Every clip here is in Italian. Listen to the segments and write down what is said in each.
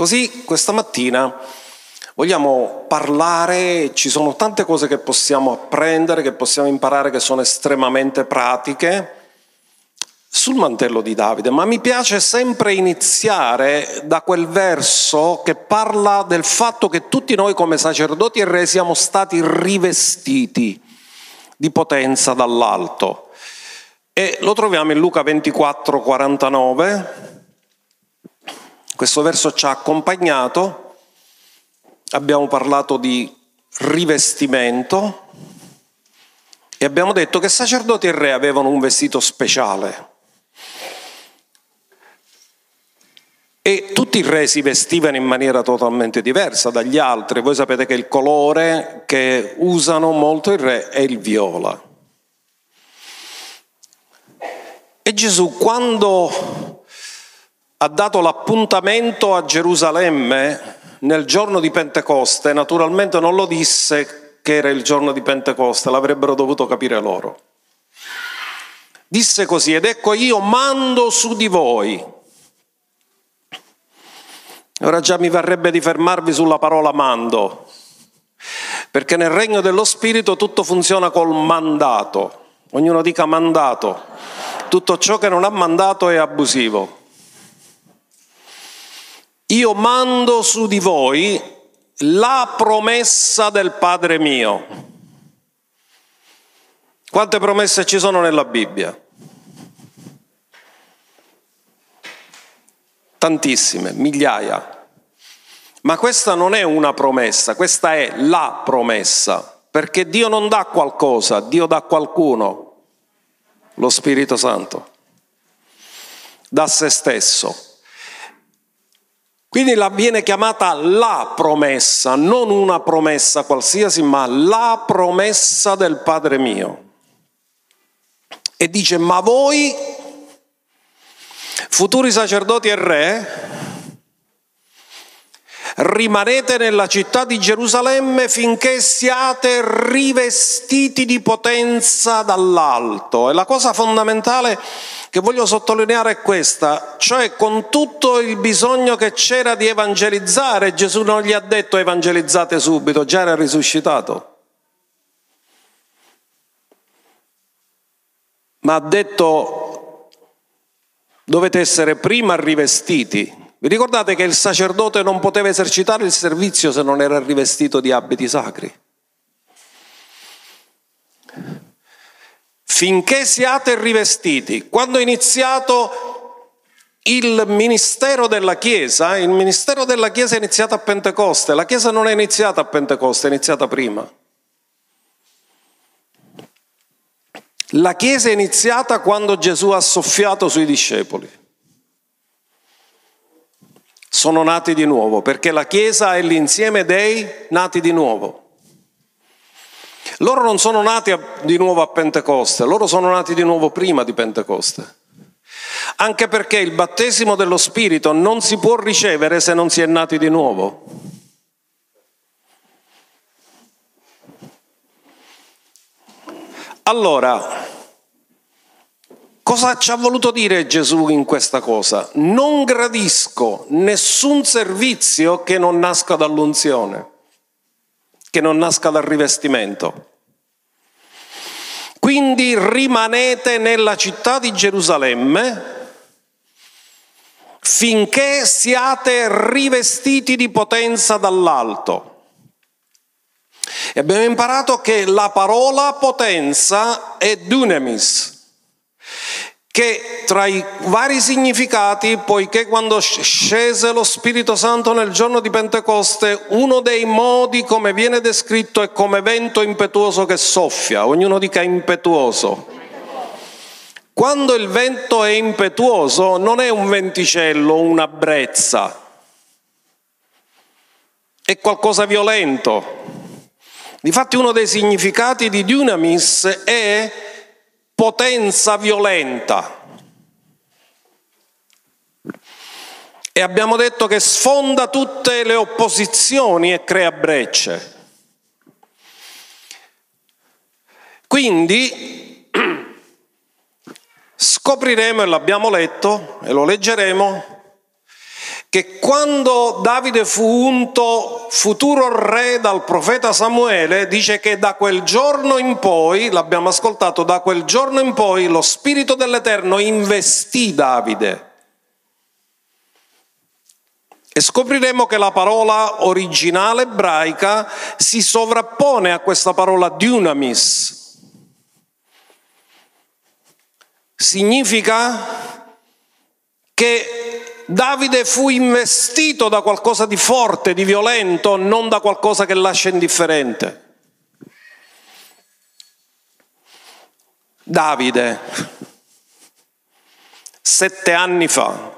Così questa mattina vogliamo parlare, ci sono tante cose che possiamo apprendere, che possiamo imparare, che sono estremamente pratiche sul mantello di Davide, ma mi piace sempre iniziare da quel verso che parla del fatto che tutti noi come sacerdoti e re siamo stati rivestiti di potenza dall'alto. E lo troviamo in Luca 24, 49. Questo verso ci ha accompagnato, abbiamo parlato di rivestimento e abbiamo detto che sacerdoti e re avevano un vestito speciale. E tutti i re si vestivano in maniera totalmente diversa dagli altri. Voi sapete che il colore che usano molto i re è il viola. E Gesù quando ha dato l'appuntamento a Gerusalemme nel giorno di Pentecoste, naturalmente non lo disse che era il giorno di Pentecoste, l'avrebbero dovuto capire loro. Disse così, ed ecco io mando su di voi Ora già mi varrebbe di fermarvi sulla parola mando, perché nel regno dello Spirito tutto funziona col mandato. Ognuno dica mandato. Tutto ciò che non ha mandato è abusivo. Io mando su di voi la promessa del Padre mio. Quante promesse ci sono nella Bibbia? tantissime, migliaia. Ma questa non è una promessa, questa è la promessa, perché Dio non dà qualcosa, Dio dà qualcuno, lo Spirito Santo, da se stesso. Quindi la viene chiamata la promessa, non una promessa qualsiasi, ma la promessa del Padre mio. E dice, ma voi futuri sacerdoti e re, rimanete nella città di Gerusalemme finché siate rivestiti di potenza dall'alto. E la cosa fondamentale che voglio sottolineare è questa, cioè con tutto il bisogno che c'era di evangelizzare, Gesù non gli ha detto evangelizzate subito, già era risuscitato. Ma ha detto dovete essere prima rivestiti. Vi ricordate che il sacerdote non poteva esercitare il servizio se non era rivestito di abiti sacri? Finché siate rivestiti, quando è iniziato il ministero della Chiesa, il ministero della Chiesa è iniziato a Pentecoste, la Chiesa non è iniziata a Pentecoste, è iniziata prima. La Chiesa è iniziata quando Gesù ha soffiato sui discepoli. Sono nati di nuovo, perché la Chiesa è l'insieme dei nati di nuovo. Loro non sono nati di nuovo a Pentecoste, loro sono nati di nuovo prima di Pentecoste. Anche perché il battesimo dello Spirito non si può ricevere se non si è nati di nuovo. Allora, cosa ci ha voluto dire Gesù in questa cosa? Non gradisco nessun servizio che non nasca dall'unzione, che non nasca dal rivestimento. Quindi rimanete nella città di Gerusalemme finché siate rivestiti di potenza dall'alto. E abbiamo imparato che la parola potenza è dunamis, che tra i vari significati, poiché quando scese lo Spirito Santo nel giorno di Pentecoste, uno dei modi come viene descritto è come vento impetuoso che soffia, ognuno dica impetuoso. Quando il vento è impetuoso non è un venticello, una brezza, è qualcosa violento, Difatti uno dei significati di dunamis è potenza violenta. E abbiamo detto che sfonda tutte le opposizioni e crea brecce. Quindi scopriremo, e l'abbiamo letto e lo leggeremo, che quando Davide fu unto futuro re dal profeta Samuele, dice che da quel giorno in poi, l'abbiamo ascoltato, da quel giorno in poi lo Spirito dell'Eterno investì Davide. E scopriremo che la parola originale ebraica si sovrappone a questa parola dunamis. Significa che Davide fu investito da qualcosa di forte, di violento, non da qualcosa che lascia indifferente. Davide, sette anni fa,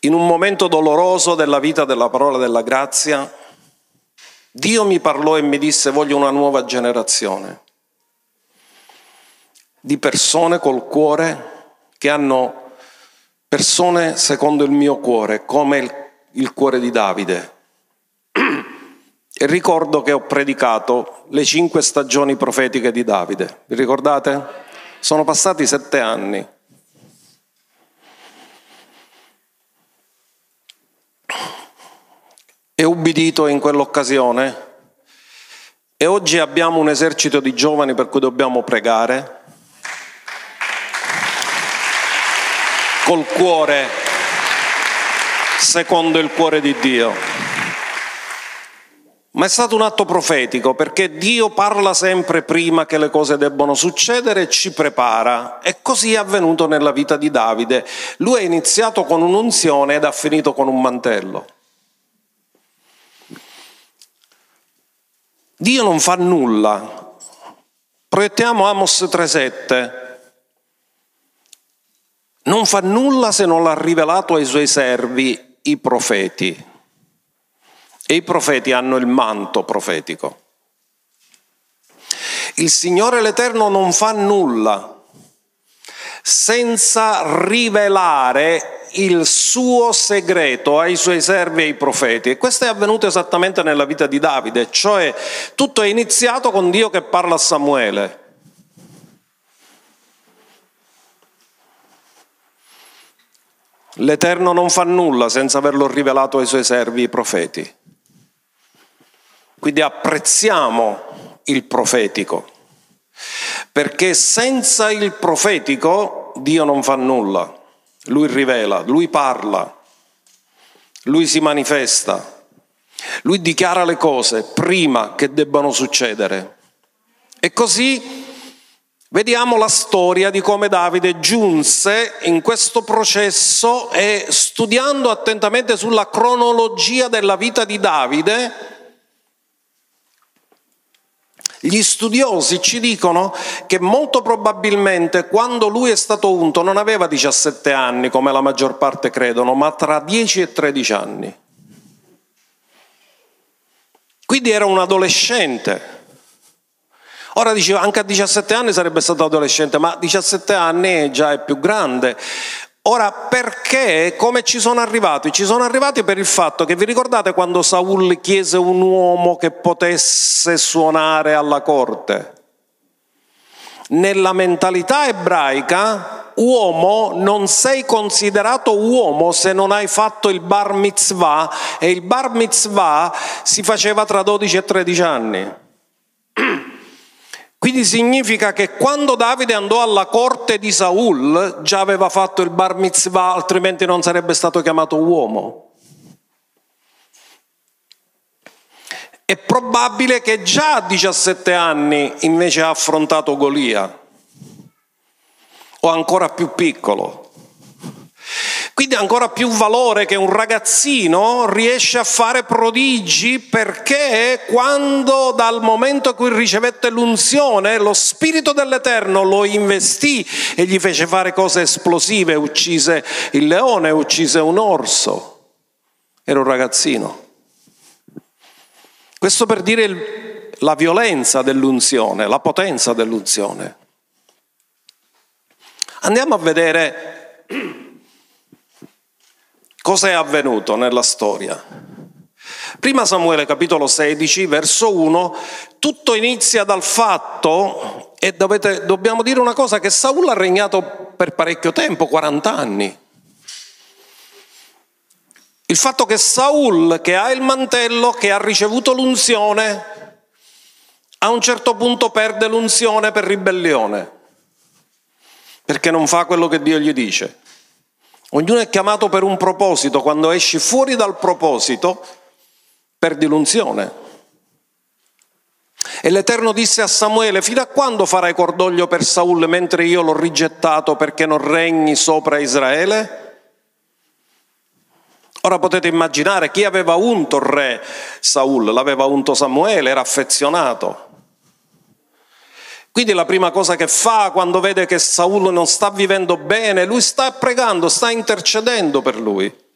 in un momento doloroso della vita della parola della grazia, Dio mi parlò e mi disse voglio una nuova generazione di persone col cuore che hanno persone secondo il mio cuore, come il, il cuore di Davide. E ricordo che ho predicato le cinque stagioni profetiche di Davide. Vi ricordate? Sono passati sette anni. E ubbidito in quell'occasione. E oggi abbiamo un esercito di giovani per cui dobbiamo pregare col cuore secondo il cuore di Dio. Ma è stato un atto profetico perché Dio parla sempre prima che le cose debbano succedere e ci prepara. E così è avvenuto nella vita di Davide. Lui è iniziato con un'unzione ed ha finito con un mantello. Dio non fa nulla. Proiettiamo Amos 3:7 non fa nulla se non l'ha rivelato ai suoi servi, i profeti. E i profeti hanno il manto profetico. Il Signore l'Eterno non fa nulla senza rivelare il suo segreto ai suoi servi e ai profeti. E questo è avvenuto esattamente nella vita di Davide, cioè tutto è iniziato con Dio che parla a Samuele. L'Eterno non fa nulla senza averlo rivelato ai suoi servi, i profeti. Quindi apprezziamo il profetico, perché senza il profetico Dio non fa nulla. Lui rivela, lui parla, lui si manifesta, lui dichiara le cose prima che debbano succedere. E così Vediamo la storia di come Davide giunse in questo processo e studiando attentamente sulla cronologia della vita di Davide, gli studiosi ci dicono che molto probabilmente quando lui è stato unto non aveva 17 anni, come la maggior parte credono, ma tra 10 e 13 anni. Quindi era un adolescente. Ora dicevo, anche a 17 anni sarebbe stato adolescente, ma a 17 anni già è più grande. Ora, perché? Come ci sono arrivati? Ci sono arrivati per il fatto che vi ricordate quando Saul chiese un uomo che potesse suonare alla corte? Nella mentalità ebraica, uomo non sei considerato uomo se non hai fatto il bar mitzvah e il bar mitzvah si faceva tra 12 e 13 anni. Quindi significa che quando Davide andò alla corte di Saul già aveva fatto il bar mitzvah, altrimenti non sarebbe stato chiamato uomo. È probabile che già a 17 anni invece ha affrontato Golia, o ancora più piccolo. Quindi ha ancora più valore che un ragazzino riesce a fare prodigi perché quando dal momento in cui ricevette l'unzione lo Spirito dell'Eterno lo investì e gli fece fare cose esplosive, uccise il leone, uccise un orso. Era un ragazzino. Questo per dire la violenza dell'unzione, la potenza dell'unzione. Andiamo a vedere Cosa è avvenuto nella storia? Prima Samuele capitolo 16, verso 1, tutto inizia dal fatto, e dovete, dobbiamo dire una cosa, che Saul ha regnato per parecchio tempo, 40 anni. Il fatto che Saul, che ha il mantello, che ha ricevuto l'unzione, a un certo punto perde l'unzione per ribellione, perché non fa quello che Dio gli dice. Ognuno è chiamato per un proposito, quando esci fuori dal proposito, perdi l'unzione. E l'Eterno disse a Samuele, fino a quando farai cordoglio per Saul mentre io l'ho rigettato perché non regni sopra Israele? Ora potete immaginare chi aveva unto il re Saul, l'aveva unto Samuele, era affezionato. Quindi la prima cosa che fa quando vede che Saul non sta vivendo bene, lui sta pregando, sta intercedendo per lui.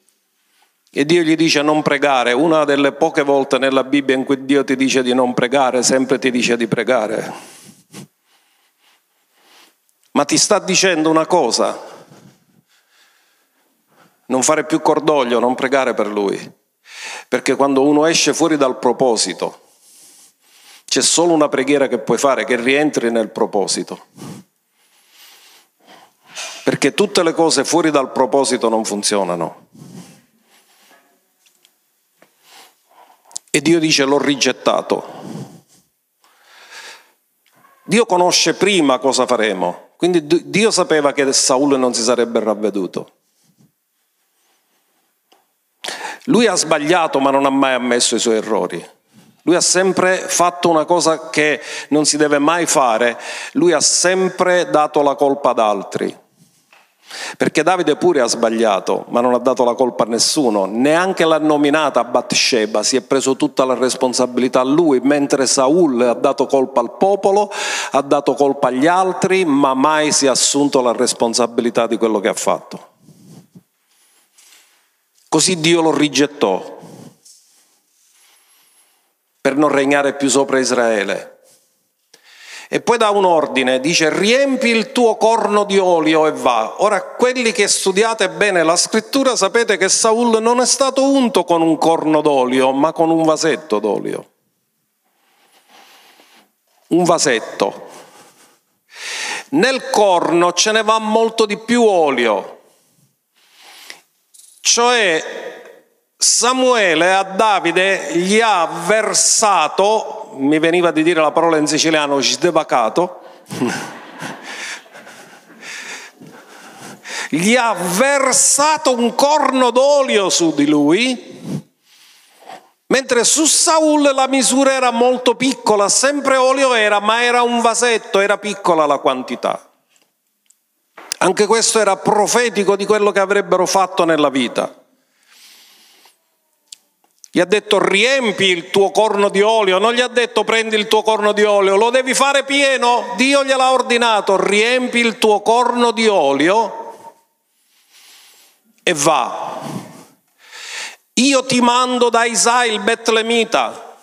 E Dio gli dice non pregare. Una delle poche volte nella Bibbia in cui Dio ti dice di non pregare, sempre ti dice di pregare. Ma ti sta dicendo una cosa, non fare più cordoglio, non pregare per lui. Perché quando uno esce fuori dal proposito, c'è solo una preghiera che puoi fare che rientri nel proposito. Perché tutte le cose fuori dal proposito non funzionano. E Dio dice l'ho rigettato. Dio conosce prima cosa faremo, quindi Dio sapeva che Saul non si sarebbe ravveduto. Lui ha sbagliato ma non ha mai ammesso i suoi errori. Lui ha sempre fatto una cosa che non si deve mai fare, lui ha sempre dato la colpa ad altri. Perché Davide pure ha sbagliato, ma non ha dato la colpa a nessuno, neanche l'ha nominata Bathsheba, si è preso tutta la responsabilità a lui, mentre Saul ha dato colpa al popolo, ha dato colpa agli altri, ma mai si è assunto la responsabilità di quello che ha fatto. Così Dio lo rigettò per non regnare più sopra Israele. E poi dà un ordine, dice riempi il tuo corno di olio e va. Ora quelli che studiate bene la scrittura sapete che Saul non è stato unto con un corno d'olio, ma con un vasetto d'olio. Un vasetto. Nel corno ce ne va molto di più olio. Cioè Samuele a Davide gli ha versato, mi veniva di dire la parola in siciliano, sdevacato, gli ha versato un corno d'olio su di lui, mentre su Saul la misura era molto piccola, sempre olio era, ma era un vasetto, era piccola la quantità. Anche questo era profetico di quello che avrebbero fatto nella vita. Gli ha detto riempi il tuo corno di olio, non gli ha detto prendi il tuo corno di olio, lo devi fare pieno, Dio gliel'ha ordinato, riempi il tuo corno di olio e va. Io ti mando da Isai il Betlemita,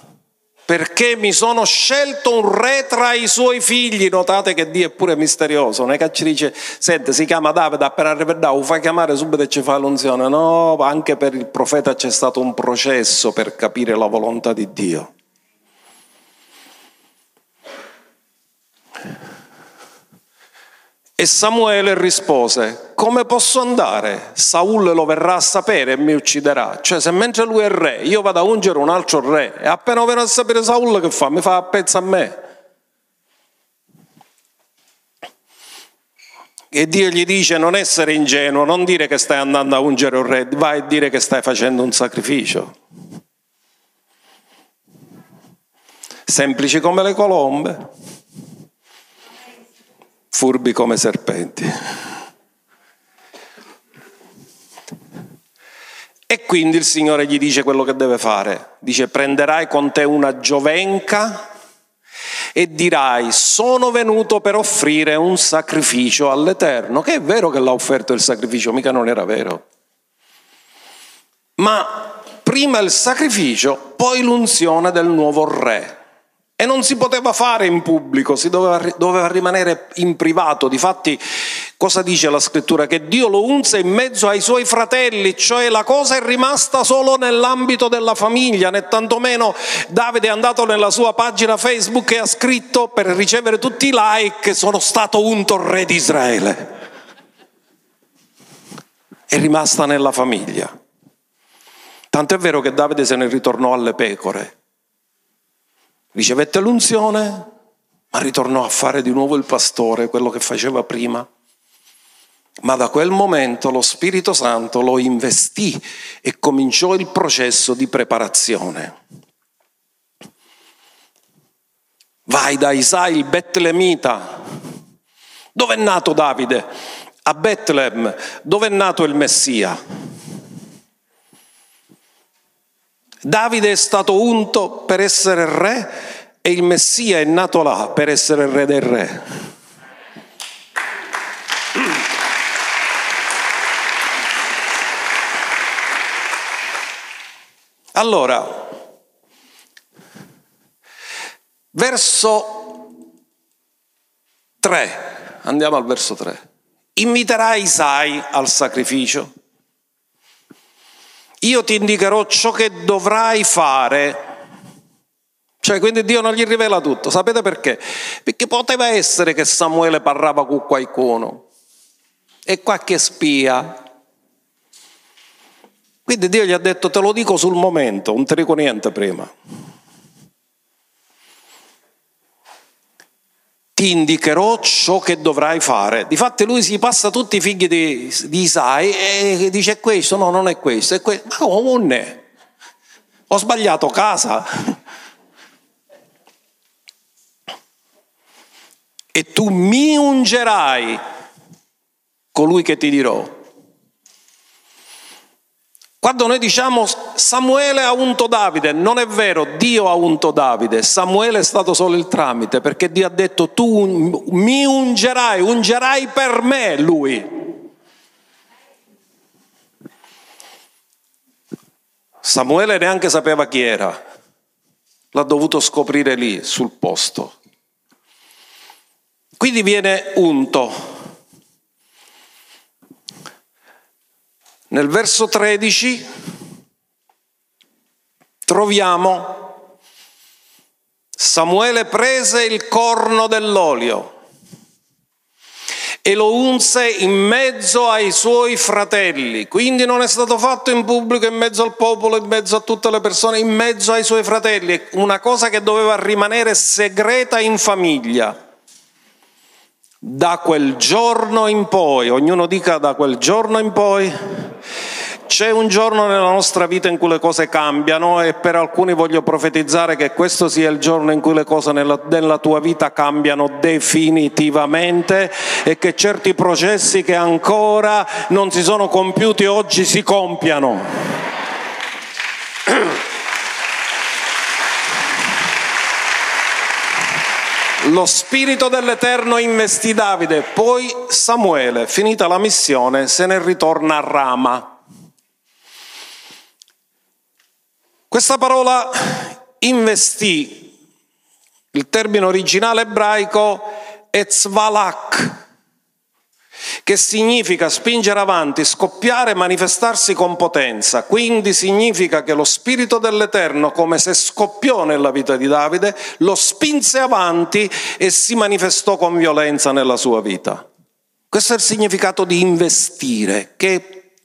perché mi sono scelto un re tra i suoi figli. Notate che Dio è pure misterioso, non è che ci dice, senti, si chiama Davide, appena arriva Davide, fai chiamare subito e ci fa l'unzione. No, anche per il profeta c'è stato un processo per capire la volontà di Dio. E Samuele rispose, come posso andare? Saul lo verrà a sapere e mi ucciderà. Cioè se mentre lui è re, io vado a ungere un altro re e appena verrà a sapere Saul che fa? Mi fa a pezzo a me. E Dio gli dice non essere ingenuo, non dire che stai andando a ungere un re, vai a dire che stai facendo un sacrificio. Semplici come le colombe furbi come serpenti. E quindi il Signore gli dice quello che deve fare. Dice prenderai con te una giovenca e dirai sono venuto per offrire un sacrificio all'Eterno, che è vero che l'ha offerto il sacrificio, mica non era vero. Ma prima il sacrificio, poi l'unzione del nuovo re. E non si poteva fare in pubblico, si doveva, doveva rimanere in privato. Difatti, cosa dice la scrittura? Che Dio lo unse in mezzo ai suoi fratelli, cioè la cosa è rimasta solo nell'ambito della famiglia, né tantomeno Davide è andato nella sua pagina Facebook e ha scritto per ricevere tutti i like, sono stato unto re di Israele. È rimasta nella famiglia. Tant'è vero che Davide se ne ritornò alle pecore. Ricevette l'unzione, ma ritornò a fare di nuovo il pastore, quello che faceva prima. Ma da quel momento lo Spirito Santo lo investì e cominciò il processo di preparazione. Vai da Isai il Betlemita. Dove è nato Davide? A Betlem. Dove è nato il Messia? Davide è stato unto per essere re e il Messia è nato là per essere re del re. Allora, verso 3, andiamo al verso 3. Inviterai Isai al sacrificio? Io ti indicherò ciò che dovrai fare. Cioè, quindi Dio non gli rivela tutto. Sapete perché? Perché poteva essere che Samuele parlava con qualcuno e qualche spia quindi Dio gli ha detto te lo dico sul momento, non ti dico niente prima. Ti indicherò ciò che dovrai fare. Difatti lui si passa tutti i figli di, di Isai e dice questo, no, non è questo, è questo. Ma come? Ho sbagliato casa. E tu mi ungerai colui che ti dirò. Quando noi diciamo Samuele ha unto Davide, non è vero, Dio ha unto Davide, Samuele è stato solo il tramite, perché Dio ha detto tu mi ungerai, ungerai per me lui. Samuele neanche sapeva chi era, l'ha dovuto scoprire lì, sul posto. Quindi viene unto. Nel verso 13 troviamo Samuele prese il corno dell'olio e lo unse in mezzo ai suoi fratelli. Quindi non è stato fatto in pubblico, in mezzo al popolo, in mezzo a tutte le persone, in mezzo ai suoi fratelli. Una cosa che doveva rimanere segreta in famiglia. Da quel giorno in poi, ognuno dica da quel giorno in poi, c'è un giorno nella nostra vita in cui le cose cambiano e per alcuni voglio profetizzare che questo sia il giorno in cui le cose nella, nella, tua vita cambiano definitivamente e che certi processi che ancora non si sono compiuti oggi si compiano. Lo spirito dell'Eterno investì Davide, poi Samuele, finita la missione, se ne ritorna a Rama. Questa parola investì, il termine originale ebraico è tzvalak, che significa spingere avanti, scoppiare, manifestarsi con potenza. Quindi significa che lo Spirito dell'Eterno, come se scoppiò nella vita di Davide, lo spinse avanti e si manifestò con violenza nella sua vita. Questo è il significato di investire, che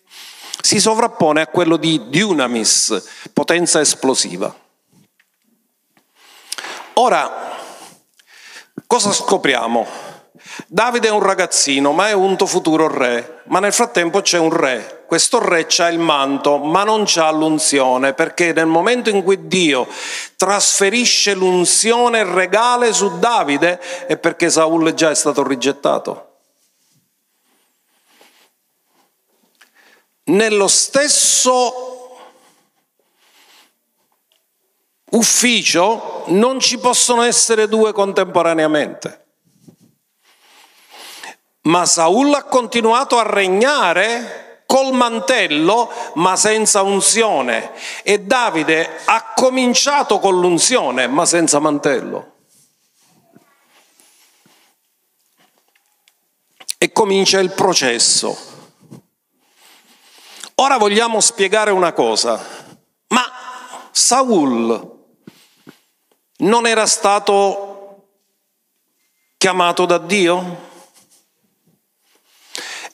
si sovrappone a quello di dunamis, potenza esplosiva. Ora, cosa scopriamo? Davide è un ragazzino, ma è unto futuro re, ma nel frattempo c'è un re. Questo re ha il manto, ma non ha l'unzione, perché nel momento in cui Dio trasferisce l'unzione regale su Davide è perché Saul già è stato rigettato. Nello stesso ufficio non ci possono essere due contemporaneamente. Ma Saul ha continuato a regnare col mantello ma senza unzione e Davide ha cominciato con l'unzione ma senza mantello. E comincia il processo. Ora vogliamo spiegare una cosa, ma Saul non era stato chiamato da Dio?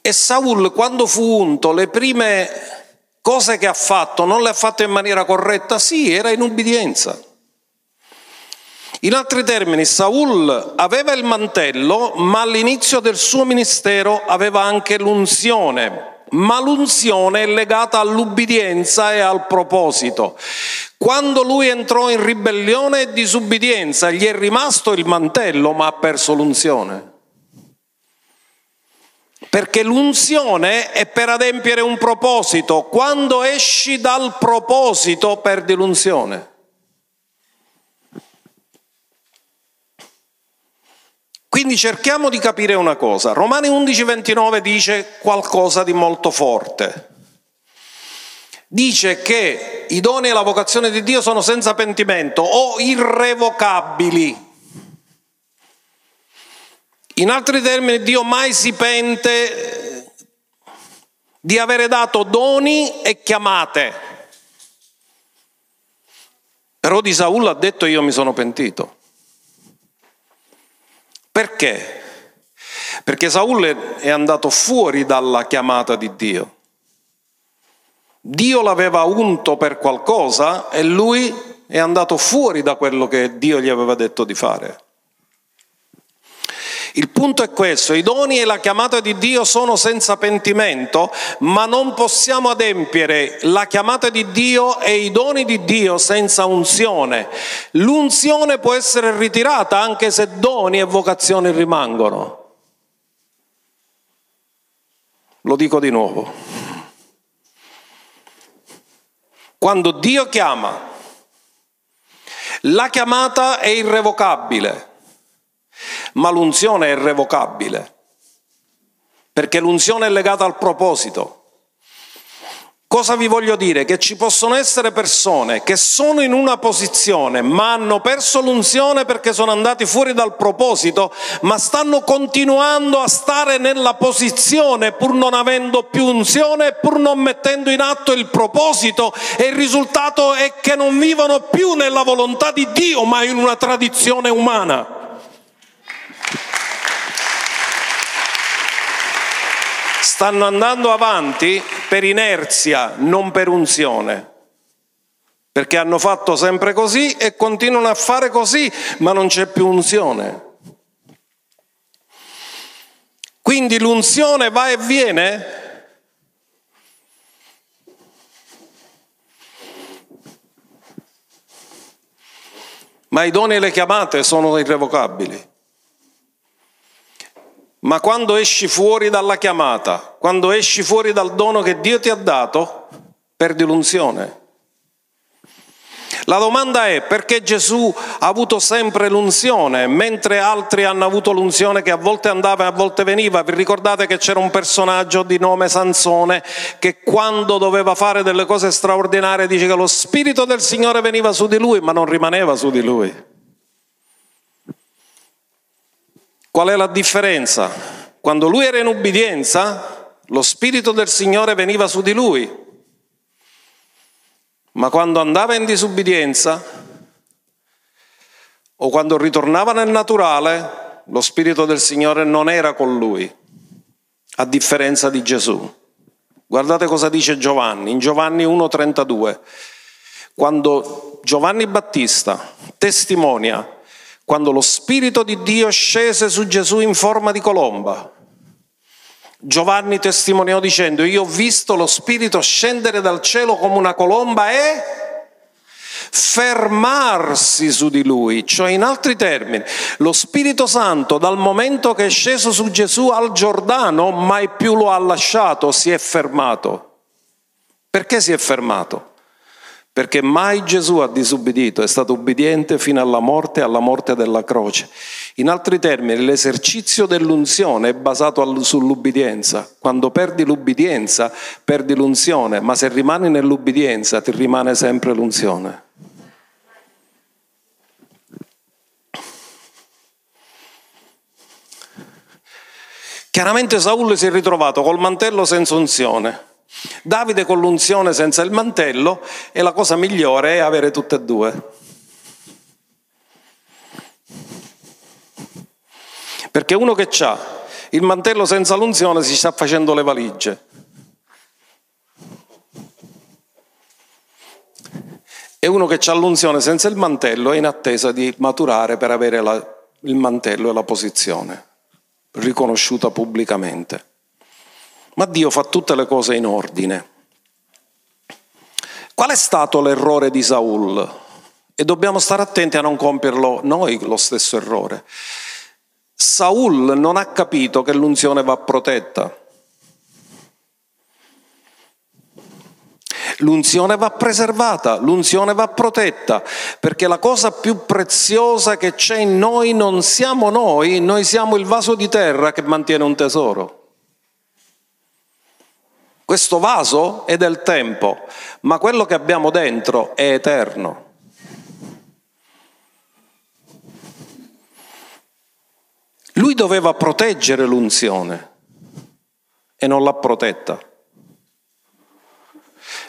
E Saul, quando fu unto, le prime cose che ha fatto non le ha fatte in maniera corretta? Sì, era in ubbidienza. In altri termini, Saul aveva il mantello, ma all'inizio del suo ministero aveva anche l'unzione. Ma l'unzione è legata all'ubbidienza e al proposito. Quando lui entrò in ribellione e disubbidienza, gli è rimasto il mantello, ma ha perso l'unzione. Perché l'unzione è per adempiere un proposito. Quando esci dal proposito, perdi l'unzione. Quindi cerchiamo di capire una cosa. Romani 11:29 dice qualcosa di molto forte. Dice che i doni e la vocazione di Dio sono senza pentimento o irrevocabili. In altri termini, Dio mai si pente di avere dato doni e chiamate. Però di Saul ha detto io mi sono pentito. Perché? Perché Saul è andato fuori dalla chiamata di Dio. Dio l'aveva unto per qualcosa e lui è andato fuori da quello che Dio gli aveva detto di fare. Il punto è questo, i doni e la chiamata di Dio sono senza pentimento, ma non possiamo adempiere la chiamata di Dio e i doni di Dio senza unzione. L'unzione può essere ritirata anche se doni e vocazioni rimangono. Lo dico di nuovo. Quando Dio chiama, la chiamata è irrevocabile ma l'unzione è irrevocabile, perché l'unzione è legata al proposito. Cosa vi voglio dire? Che ci possono essere persone che sono in una posizione ma hanno perso l'unzione perché sono andati fuori dal proposito, ma stanno continuando a stare nella posizione pur non avendo più unzione pur non mettendo in atto il proposito e il risultato è che non vivono più nella volontà di Dio ma in una tradizione umana. Stanno andando avanti per inerzia, non per unzione. Perché hanno fatto sempre così e continuano a fare così, ma non c'è più unzione. Quindi l'unzione va e viene? Ma i doni e le chiamate sono irrevocabili. Ma quando esci fuori dalla chiamata, quando esci fuori dal dono che Dio ti ha dato, perdi l'unzione. La domanda è perché Gesù ha avuto sempre l'unzione, mentre altri hanno avuto l'unzione che a volte andava e a volte veniva. Vi ricordate che c'era un personaggio di nome Sansone che quando doveva fare delle cose straordinarie dice che lo Spirito del Signore veniva su di lui, ma non rimaneva su di lui. Qual è la differenza? Quando lui era in ubbidienza, lo Spirito del Signore veniva su di lui, ma quando andava in disubbidienza o quando ritornava nel naturale, lo Spirito del Signore non era con lui, a differenza di Gesù. Guardate cosa dice Giovanni, in Giovanni 1.32, quando Giovanni Battista testimonia quando lo Spirito di Dio scese su Gesù in forma di colomba. Giovanni testimoniò dicendo, io ho visto lo Spirito scendere dal cielo come una colomba e fermarsi su di lui, cioè in altri termini, lo Spirito Santo dal momento che è sceso su Gesù al Giordano mai più lo ha lasciato, si è fermato. Perché si è fermato? Perché mai Gesù ha disubbidito, è stato ubbidiente fino alla morte alla morte della croce. In altri termini, l'esercizio dell'unzione è basato sull'ubbidienza. Quando perdi l'ubbidienza, perdi l'unzione, ma se rimani nell'ubbidienza ti rimane sempre l'unzione. Chiaramente Saul si è ritrovato col mantello senza unzione Davide con l'unzione senza il mantello e la cosa migliore è avere tutte e due. Perché uno che ha il mantello senza l'unzione si sta facendo le valigie. e uno che ha l'unzione senza il mantello è in attesa di maturare per avere la, il mantello e la posizione riconosciuta pubblicamente. Ma Dio fa tutte le cose in ordine. Qual è stato l'errore di Saul? E dobbiamo stare attenti a non compierlo noi lo stesso errore. Saul non ha capito che l'unzione va protetta. L'unzione va preservata, l'unzione va protetta, perché la cosa più preziosa che c'è in noi non siamo noi, noi siamo il vaso di terra che mantiene un tesoro. Questo vaso è del tempo, ma quello che abbiamo dentro è eterno. Lui doveva proteggere l'unzione e non l'ha protetta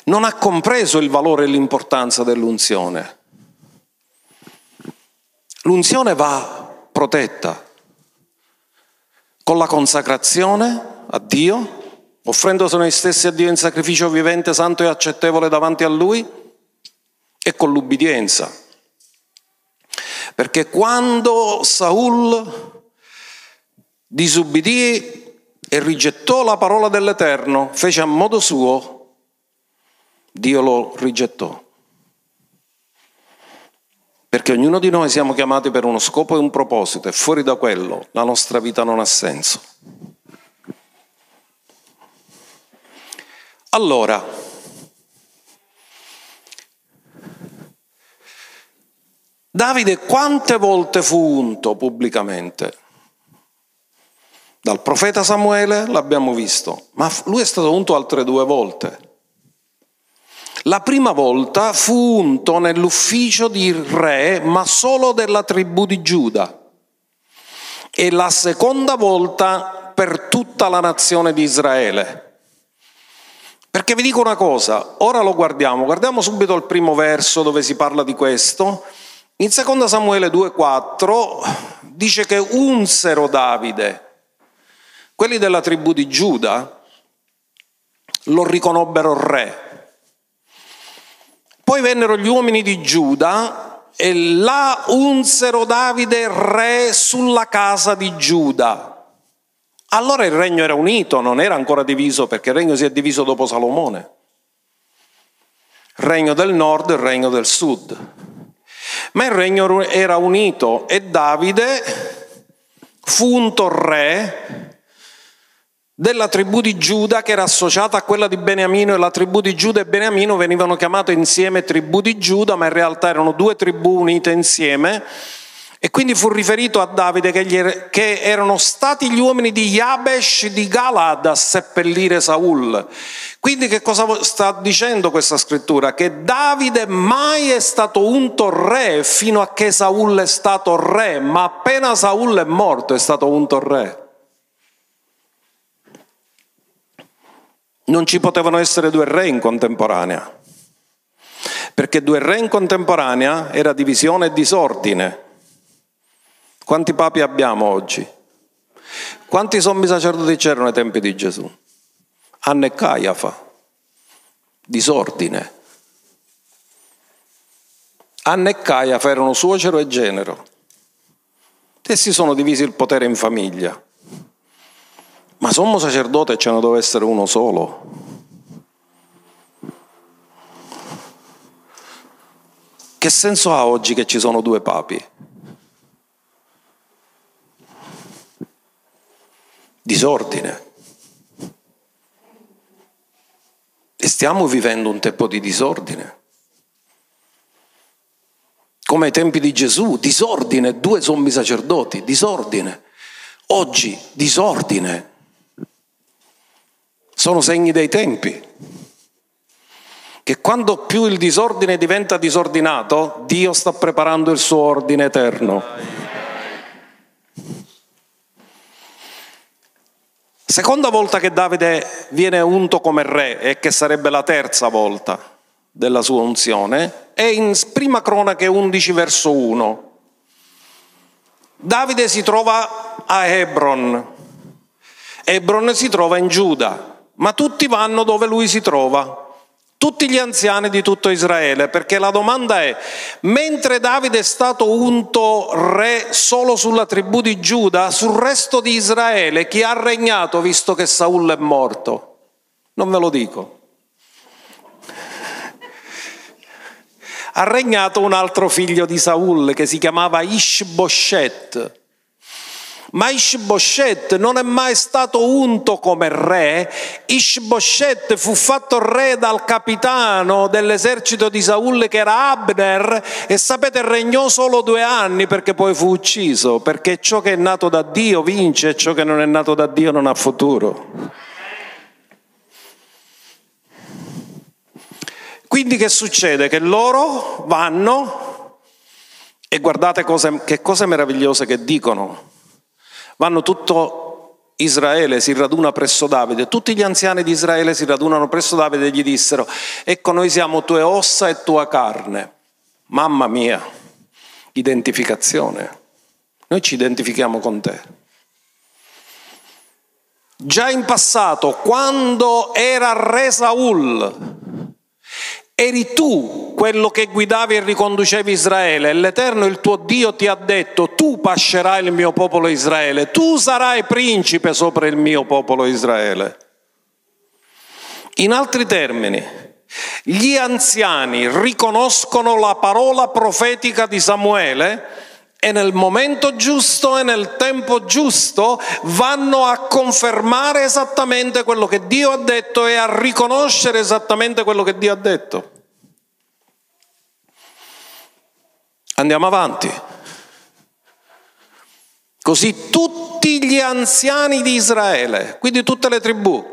non ha compreso il valore e l'importanza dell'unzione. L'unzione va protetta con la consacrazione a Dio, offrendosi noi stessi a Dio in sacrificio vivente, santo e accettevole davanti a Lui, e con l'ubbidienza. Perché quando Saul disubbidì e rigettò la parola dell'Eterno, fece a modo suo, Dio lo rigettò. Perché ognuno di noi siamo chiamati per uno scopo e un proposito e fuori da quello la nostra vita non ha senso. Allora, Davide quante volte fu unto pubblicamente? Dal profeta Samuele l'abbiamo visto, ma lui è stato unto altre due volte. La prima volta fu unto nell'ufficio di re, ma solo della tribù di Giuda. E la seconda volta per tutta la nazione di Israele. Perché vi dico una cosa, ora lo guardiamo, guardiamo subito il primo verso dove si parla di questo. In 2 Samuele 2,4 dice che unsero Davide, quelli della tribù di Giuda, lo riconobbero re poi vennero gli uomini di Giuda e là unsero Davide re sulla casa di Giuda. Allora il regno era unito, non era ancora diviso perché il regno si è diviso dopo Salomone. Regno del nord e il regno del sud. Ma il regno era unito e Davide fu unto re della tribù di Giuda che era associata a quella di Beniamino e la tribù di Giuda e Beniamino venivano chiamate insieme tribù di Giuda, ma in realtà erano due tribù unite insieme. E quindi fu riferito a Davide che, gli, che erano stati gli uomini di Yabesh di Galad a seppellire Saul. Quindi che cosa sta dicendo questa scrittura? Che Davide mai è stato unto re fino a che Saul è stato re, ma appena Saul è morto è stato unto re. Non ci potevano essere due re in contemporanea, perché due re in contemporanea era divisione e disordine. Quanti papi abbiamo oggi? Quanti sommi sacerdoti c'erano ai tempi di Gesù? Anna e Caiafa, disordine. Anna e Caiafa erano suocero e genero. E si sono divisi il potere in famiglia. Ma sommo sacerdote ce ne deve essere uno solo. Che senso ha oggi che ci sono due papi? Disordine. E stiamo vivendo un tempo di disordine. Come ai tempi di Gesù, disordine, due sommi sacerdoti, disordine. Oggi, disordine, sono segni dei tempi. Che quando più il disordine diventa disordinato, Dio sta preparando il suo ordine eterno. Seconda volta che Davide viene unto come re, e che sarebbe la terza volta della sua unzione, è in prima cronache 11 verso 1. Davide si trova a Hebron. Hebron si trova in Giuda ma tutti vanno dove lui si trova. Tutti gli anziani di tutto Israele, perché la domanda è, mentre Davide è stato unto re solo sulla tribù di Giuda, sul resto di Israele chi ha regnato visto che Saul è morto? Non ve lo dico. Ha regnato un altro figlio di Saul che si chiamava Ishboshet ma Ishboshet non è mai stato unto come re, Ishboshet fu fatto re dal capitano dell'esercito di Saul che era Abner e sapete regnò solo due anni perché poi fu ucciso, perché ciò che è nato da Dio vince e ciò che non è nato da Dio non ha futuro. Quindi che succede? Che loro vanno e guardate cose, che cose meravigliose che dicono. Vanno tutto Israele, si raduna presso Davide, tutti gli anziani di Israele si radunano presso Davide e gli dissero, ecco noi siamo tue ossa e tua carne. Mamma mia, identificazione. Noi ci identifichiamo con te. Già in passato, quando era re Saul, Eri tu quello che guidavi e riconducevi Israele e l'Eterno, il tuo Dio, ti ha detto, tu pascerai il mio popolo Israele, tu sarai principe sopra il mio popolo Israele. In altri termini, gli anziani riconoscono la parola profetica di Samuele e nel momento giusto e nel tempo giusto vanno a confermare esattamente quello che Dio ha detto e a riconoscere esattamente quello che Dio ha detto. Andiamo avanti. Così tutti gli anziani di Israele, quindi tutte le tribù,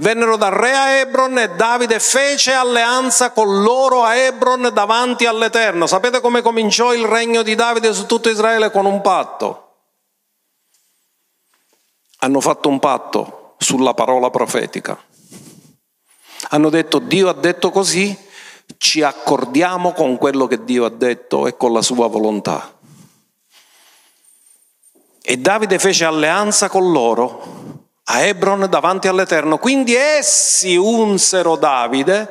Vennero dal re a Ebron e Davide fece alleanza con loro a Ebron davanti all'Eterno. Sapete come cominciò il regno di Davide su tutto Israele con un patto? Hanno fatto un patto sulla parola profetica. Hanno detto Dio ha detto così, ci accordiamo con quello che Dio ha detto e con la sua volontà. E Davide fece alleanza con loro a Hebron davanti all'Eterno. Quindi essi unsero Davide,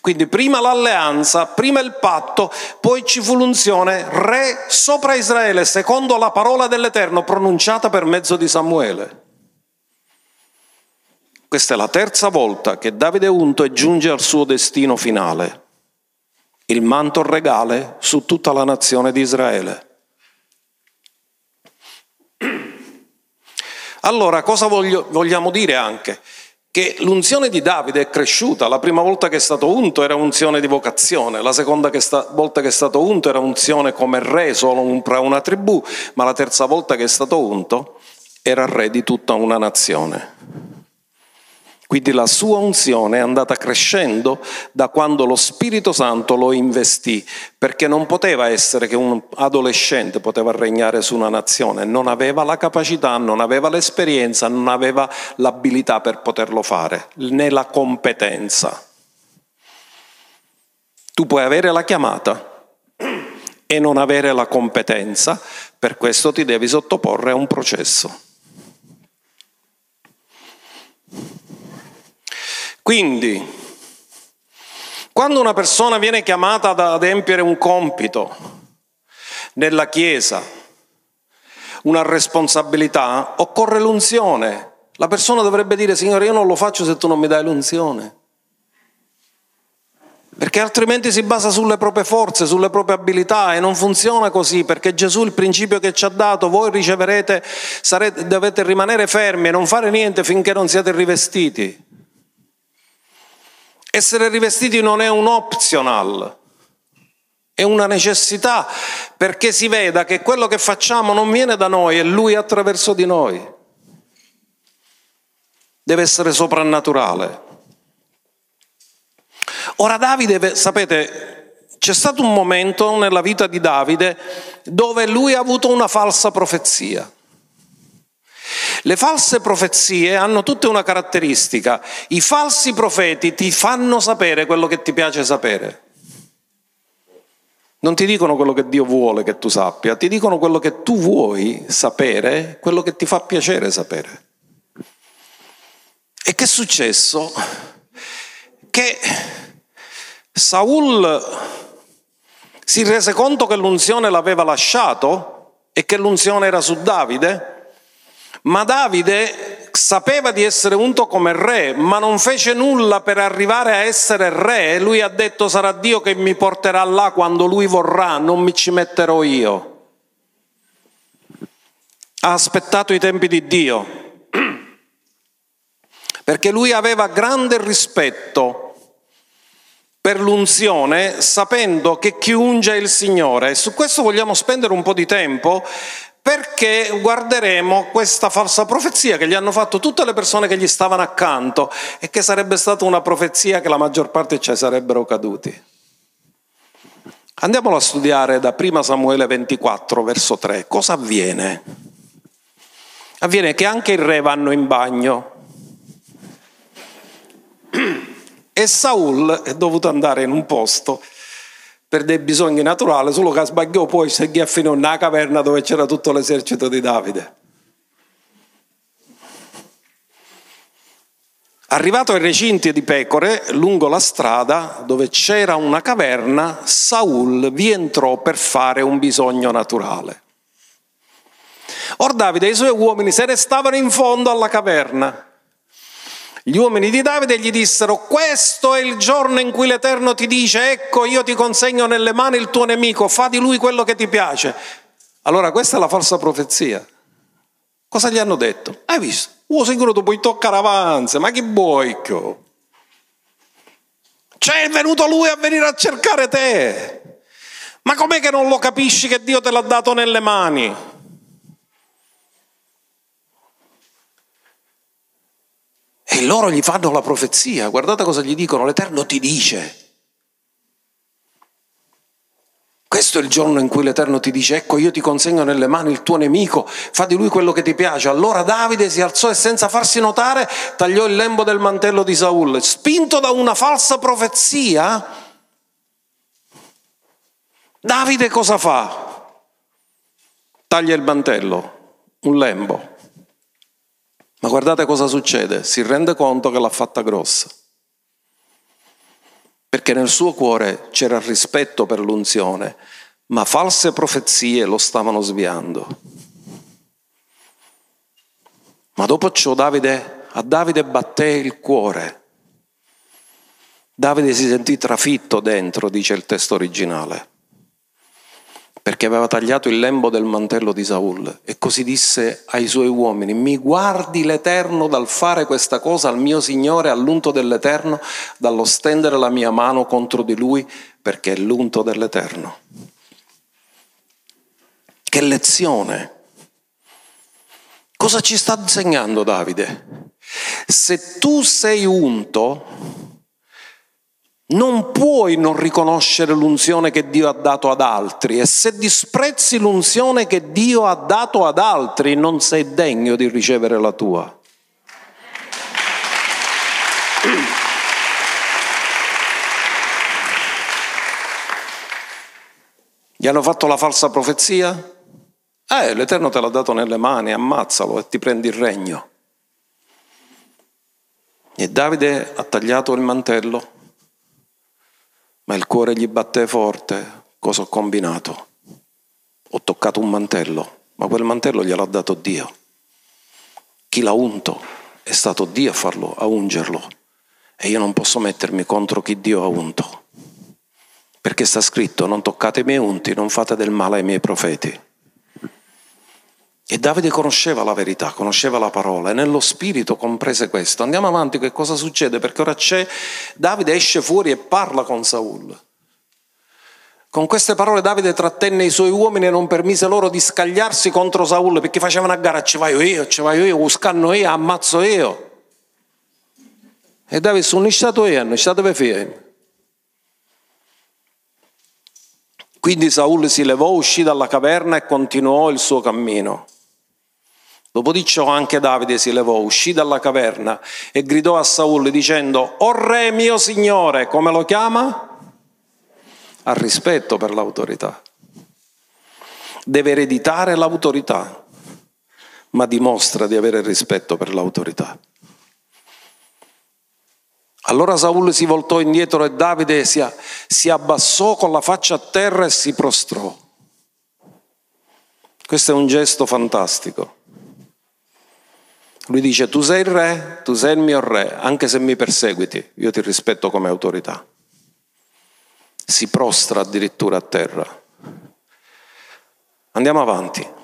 quindi prima l'alleanza, prima il patto, poi ci fu l'unzione re sopra Israele, secondo la parola dell'Eterno pronunciata per mezzo di Samuele. Questa è la terza volta che Davide unto e giunge al suo destino finale, il manto regale su tutta la nazione di Israele. Allora, cosa voglio, vogliamo dire anche? Che l'unzione di Davide è cresciuta, la prima volta che è stato unto era unzione di vocazione, la seconda che sta, volta che è stato unto era unzione come re solo tra una tribù, ma la terza volta che è stato unto era re di tutta una nazione. Quindi la sua unzione è andata crescendo da quando lo Spirito Santo lo investì, perché non poteva essere che un adolescente poteva regnare su una nazione, non aveva la capacità, non aveva l'esperienza, non aveva l'abilità per poterlo fare, né la competenza. Tu puoi avere la chiamata e non avere la competenza, per questo ti devi sottoporre a un processo. Quindi, quando una persona viene chiamata ad adempiere un compito nella Chiesa, una responsabilità, occorre l'unzione. La persona dovrebbe dire, Signore, io non lo faccio se tu non mi dai l'unzione. Perché altrimenti si basa sulle proprie forze, sulle proprie abilità e non funziona così, perché Gesù il principio che ci ha dato, voi riceverete, sarete, dovete rimanere fermi e non fare niente finché non siete rivestiti. Essere rivestiti non è un optional, è una necessità perché si veda che quello che facciamo non viene da noi, è Lui attraverso di noi. Deve essere soprannaturale. Ora Davide, sapete, c'è stato un momento nella vita di Davide dove lui ha avuto una falsa profezia. Le false profezie hanno tutte una caratteristica. I falsi profeti ti fanno sapere quello che ti piace sapere. Non ti dicono quello che Dio vuole che tu sappia, ti dicono quello che tu vuoi sapere, quello che ti fa piacere sapere. E che è successo? che Saul si rese conto che l'unzione l'aveva lasciato e che l'unzione era su Davide, ma Davide sapeva di essere unto come re, ma non fece nulla per arrivare a essere re. Lui ha detto sarà Dio che mi porterà là quando lui vorrà, non mi ci metterò io. Ha aspettato i tempi di Dio, perché lui aveva grande rispetto per l'unzione, sapendo che chi unge è il Signore. Su questo vogliamo spendere un po' di tempo perché guarderemo questa falsa profezia che gli hanno fatto tutte le persone che gli stavano accanto e che sarebbe stata una profezia che la maggior parte ci sarebbero caduti. Andiamolo a studiare da 1 Samuele 24, verso 3. Cosa avviene? Avviene che anche i re vanno in bagno e Saul è dovuto andare in un posto per dei bisogni naturali, solo che sbagliò poi si a finire nella caverna dove c'era tutto l'esercito di Davide. Arrivato ai recinti di pecore, lungo la strada dove c'era una caverna, Saul vi entrò per fare un bisogno naturale. Or Davide e i suoi uomini se ne stavano in fondo alla caverna gli uomini di Davide gli dissero, questo è il giorno in cui l'Eterno ti dice, ecco io ti consegno nelle mani il tuo nemico, fa di lui quello che ti piace. Allora questa è la falsa profezia. Cosa gli hanno detto? Hai visto? Oh sicuro tu puoi toccare avanza, ma che vuoi? Cioè è venuto lui a venire a cercare te. Ma com'è che non lo capisci che Dio te l'ha dato nelle mani? E loro gli fanno la profezia, guardate cosa gli dicono, l'Eterno ti dice. Questo è il giorno in cui l'Eterno ti dice, ecco io ti consegno nelle mani il tuo nemico, fa di lui quello che ti piace. Allora Davide si alzò e senza farsi notare tagliò il lembo del mantello di Saul. Spinto da una falsa profezia, Davide cosa fa? Taglia il mantello, un lembo. Ma guardate cosa succede, si rende conto che l'ha fatta grossa. Perché nel suo cuore c'era rispetto per l'unzione, ma false profezie lo stavano sviando. Ma dopo ciò Davide, a Davide batté il cuore. Davide si sentì trafitto dentro, dice il testo originale perché aveva tagliato il lembo del mantello di Saul e così disse ai suoi uomini, mi guardi l'Eterno dal fare questa cosa al mio Signore, all'unto dell'Eterno, dallo stendere la mia mano contro di lui, perché è l'unto dell'Eterno. Che lezione! Cosa ci sta insegnando Davide? Se tu sei unto, non puoi non riconoscere l'unzione che Dio ha dato ad altri e se disprezzi l'unzione che Dio ha dato ad altri non sei degno di ricevere la tua. Gli hanno fatto la falsa profezia? Eh, l'Eterno te l'ha dato nelle mani, ammazzalo e ti prendi il regno. E Davide ha tagliato il mantello ma il cuore gli batte forte. Cosa ho combinato? Ho toccato un mantello, ma quel mantello gliel'ha dato Dio. Chi l'ha unto è stato Dio a farlo, a ungerlo. E io non posso mettermi contro chi Dio ha unto. Perché sta scritto, non toccate i miei unti, non fate del male ai miei profeti. E Davide conosceva la verità, conosceva la parola e nello spirito comprese questo. Andiamo avanti, che cosa succede? Perché ora c'è, Davide esce fuori e parla con Saul. Con queste parole Davide trattenne i suoi uomini e non permise loro di scagliarsi contro Saul perché facevano a gara, ci vai io, ci vai io, uscanno io, ammazzo io. E Davide sono stato io, non stato per fermi. Quindi Saul si levò, uscì dalla caverna e continuò il suo cammino. Dopo di ciò anche Davide si levò, uscì dalla caverna e gridò a Saul dicendo, O re mio signore, come lo chiama? Ha rispetto per l'autorità. Deve ereditare l'autorità, ma dimostra di avere rispetto per l'autorità. Allora Saul si voltò indietro e Davide si, si abbassò con la faccia a terra e si prostrò. Questo è un gesto fantastico. Lui dice, tu sei il re, tu sei il mio re, anche se mi perseguiti, io ti rispetto come autorità. Si prostra addirittura a terra. Andiamo avanti.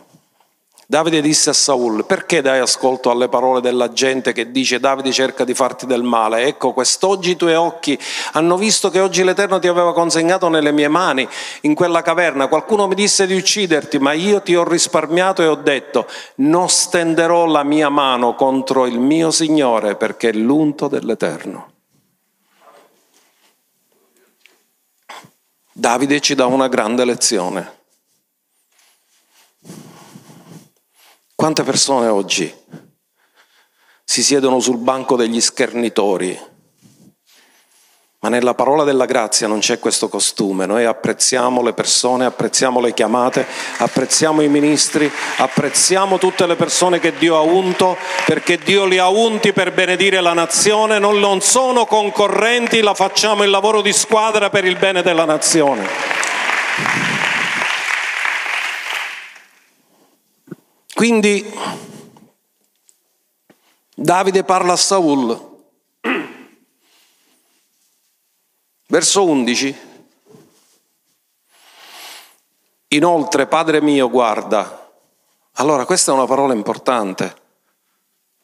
Davide disse a Saul, perché dai ascolto alle parole della gente che dice Davide cerca di farti del male? Ecco, quest'oggi i tuoi occhi hanno visto che oggi l'Eterno ti aveva consegnato nelle mie mani in quella caverna. Qualcuno mi disse di ucciderti, ma io ti ho risparmiato e ho detto, non stenderò la mia mano contro il mio Signore perché è l'unto dell'Eterno. Davide ci dà una grande lezione. Quante persone oggi si siedono sul banco degli schernitori, ma nella parola della grazia non c'è questo costume. Noi apprezziamo le persone, apprezziamo le chiamate, apprezziamo i ministri, apprezziamo tutte le persone che Dio ha unto, perché Dio li ha unti per benedire la nazione, non, sono concorrenti, la facciamo il lavoro di squadra per il bene della nazione. Quindi Davide parla a Saul. Verso 11. Inoltre, Padre mio, guarda. Allora, questa è una parola importante.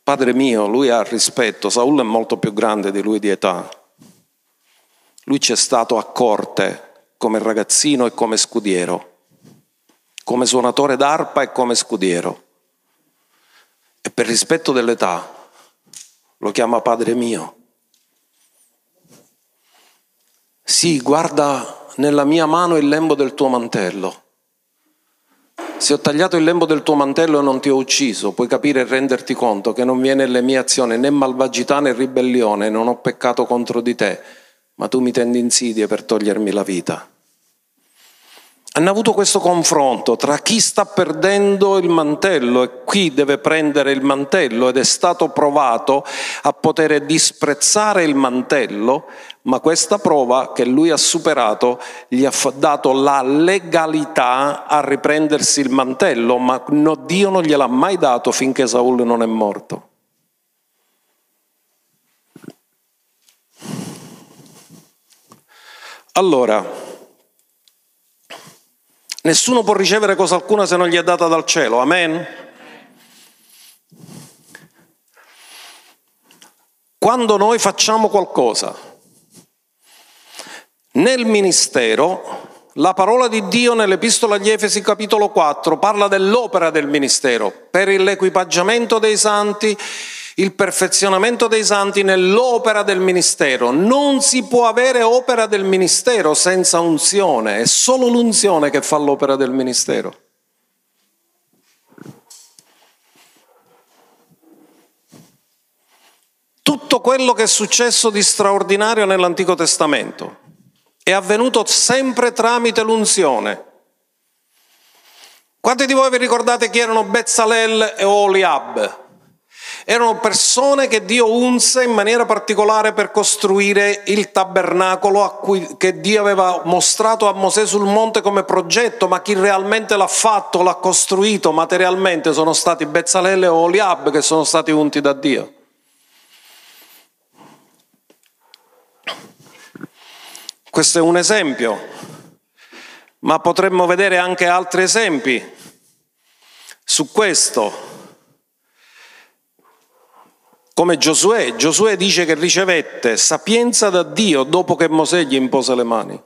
Padre mio, lui ha rispetto, Saul è molto più grande di lui di età. Lui c'è stato a corte come ragazzino e come scudiero, come suonatore d'arpa e come scudiero e per rispetto dell'età lo chiama Padre mio. Sì, guarda nella mia mano il lembo del tuo mantello. Se ho tagliato il lembo del tuo mantello e non ti ho ucciso, puoi capire e renderti conto che non viene nelle mie azioni né malvagità né ribellione, non ho peccato contro di te, ma tu mi tendi insidie per togliermi la vita hanno avuto questo confronto tra chi sta perdendo il mantello e chi deve prendere il mantello ed è stato provato a poter disprezzare il mantello, ma questa prova che lui ha superato gli ha dato la legalità a riprendersi il mantello, ma Dio non gliel'ha mai dato finché Saul non è morto. Allora, Nessuno può ricevere cosa alcuna se non gli è data dal cielo. Amen? Quando noi facciamo qualcosa nel ministero, la parola di Dio nell'Epistola agli Efesi capitolo 4 parla dell'opera del ministero per l'equipaggiamento dei santi il perfezionamento dei santi nell'opera del ministero. Non si può avere opera del ministero senza unzione, è solo l'unzione che fa l'opera del ministero. Tutto quello che è successo di straordinario nell'Antico Testamento è avvenuto sempre tramite l'unzione. Quanti di voi vi ricordate chi erano Bezzalel e Oliab? Erano persone che Dio unse in maniera particolare per costruire il tabernacolo cui, che Dio aveva mostrato a Mosè sul monte come progetto, ma chi realmente l'ha fatto, l'ha costruito materialmente sono stati Bezzalele o Oliab che sono stati unti da Dio. Questo è un esempio, ma potremmo vedere anche altri esempi su questo. Come Giosuè, Giosuè dice che ricevette sapienza da Dio dopo che Mosè gli impose le mani.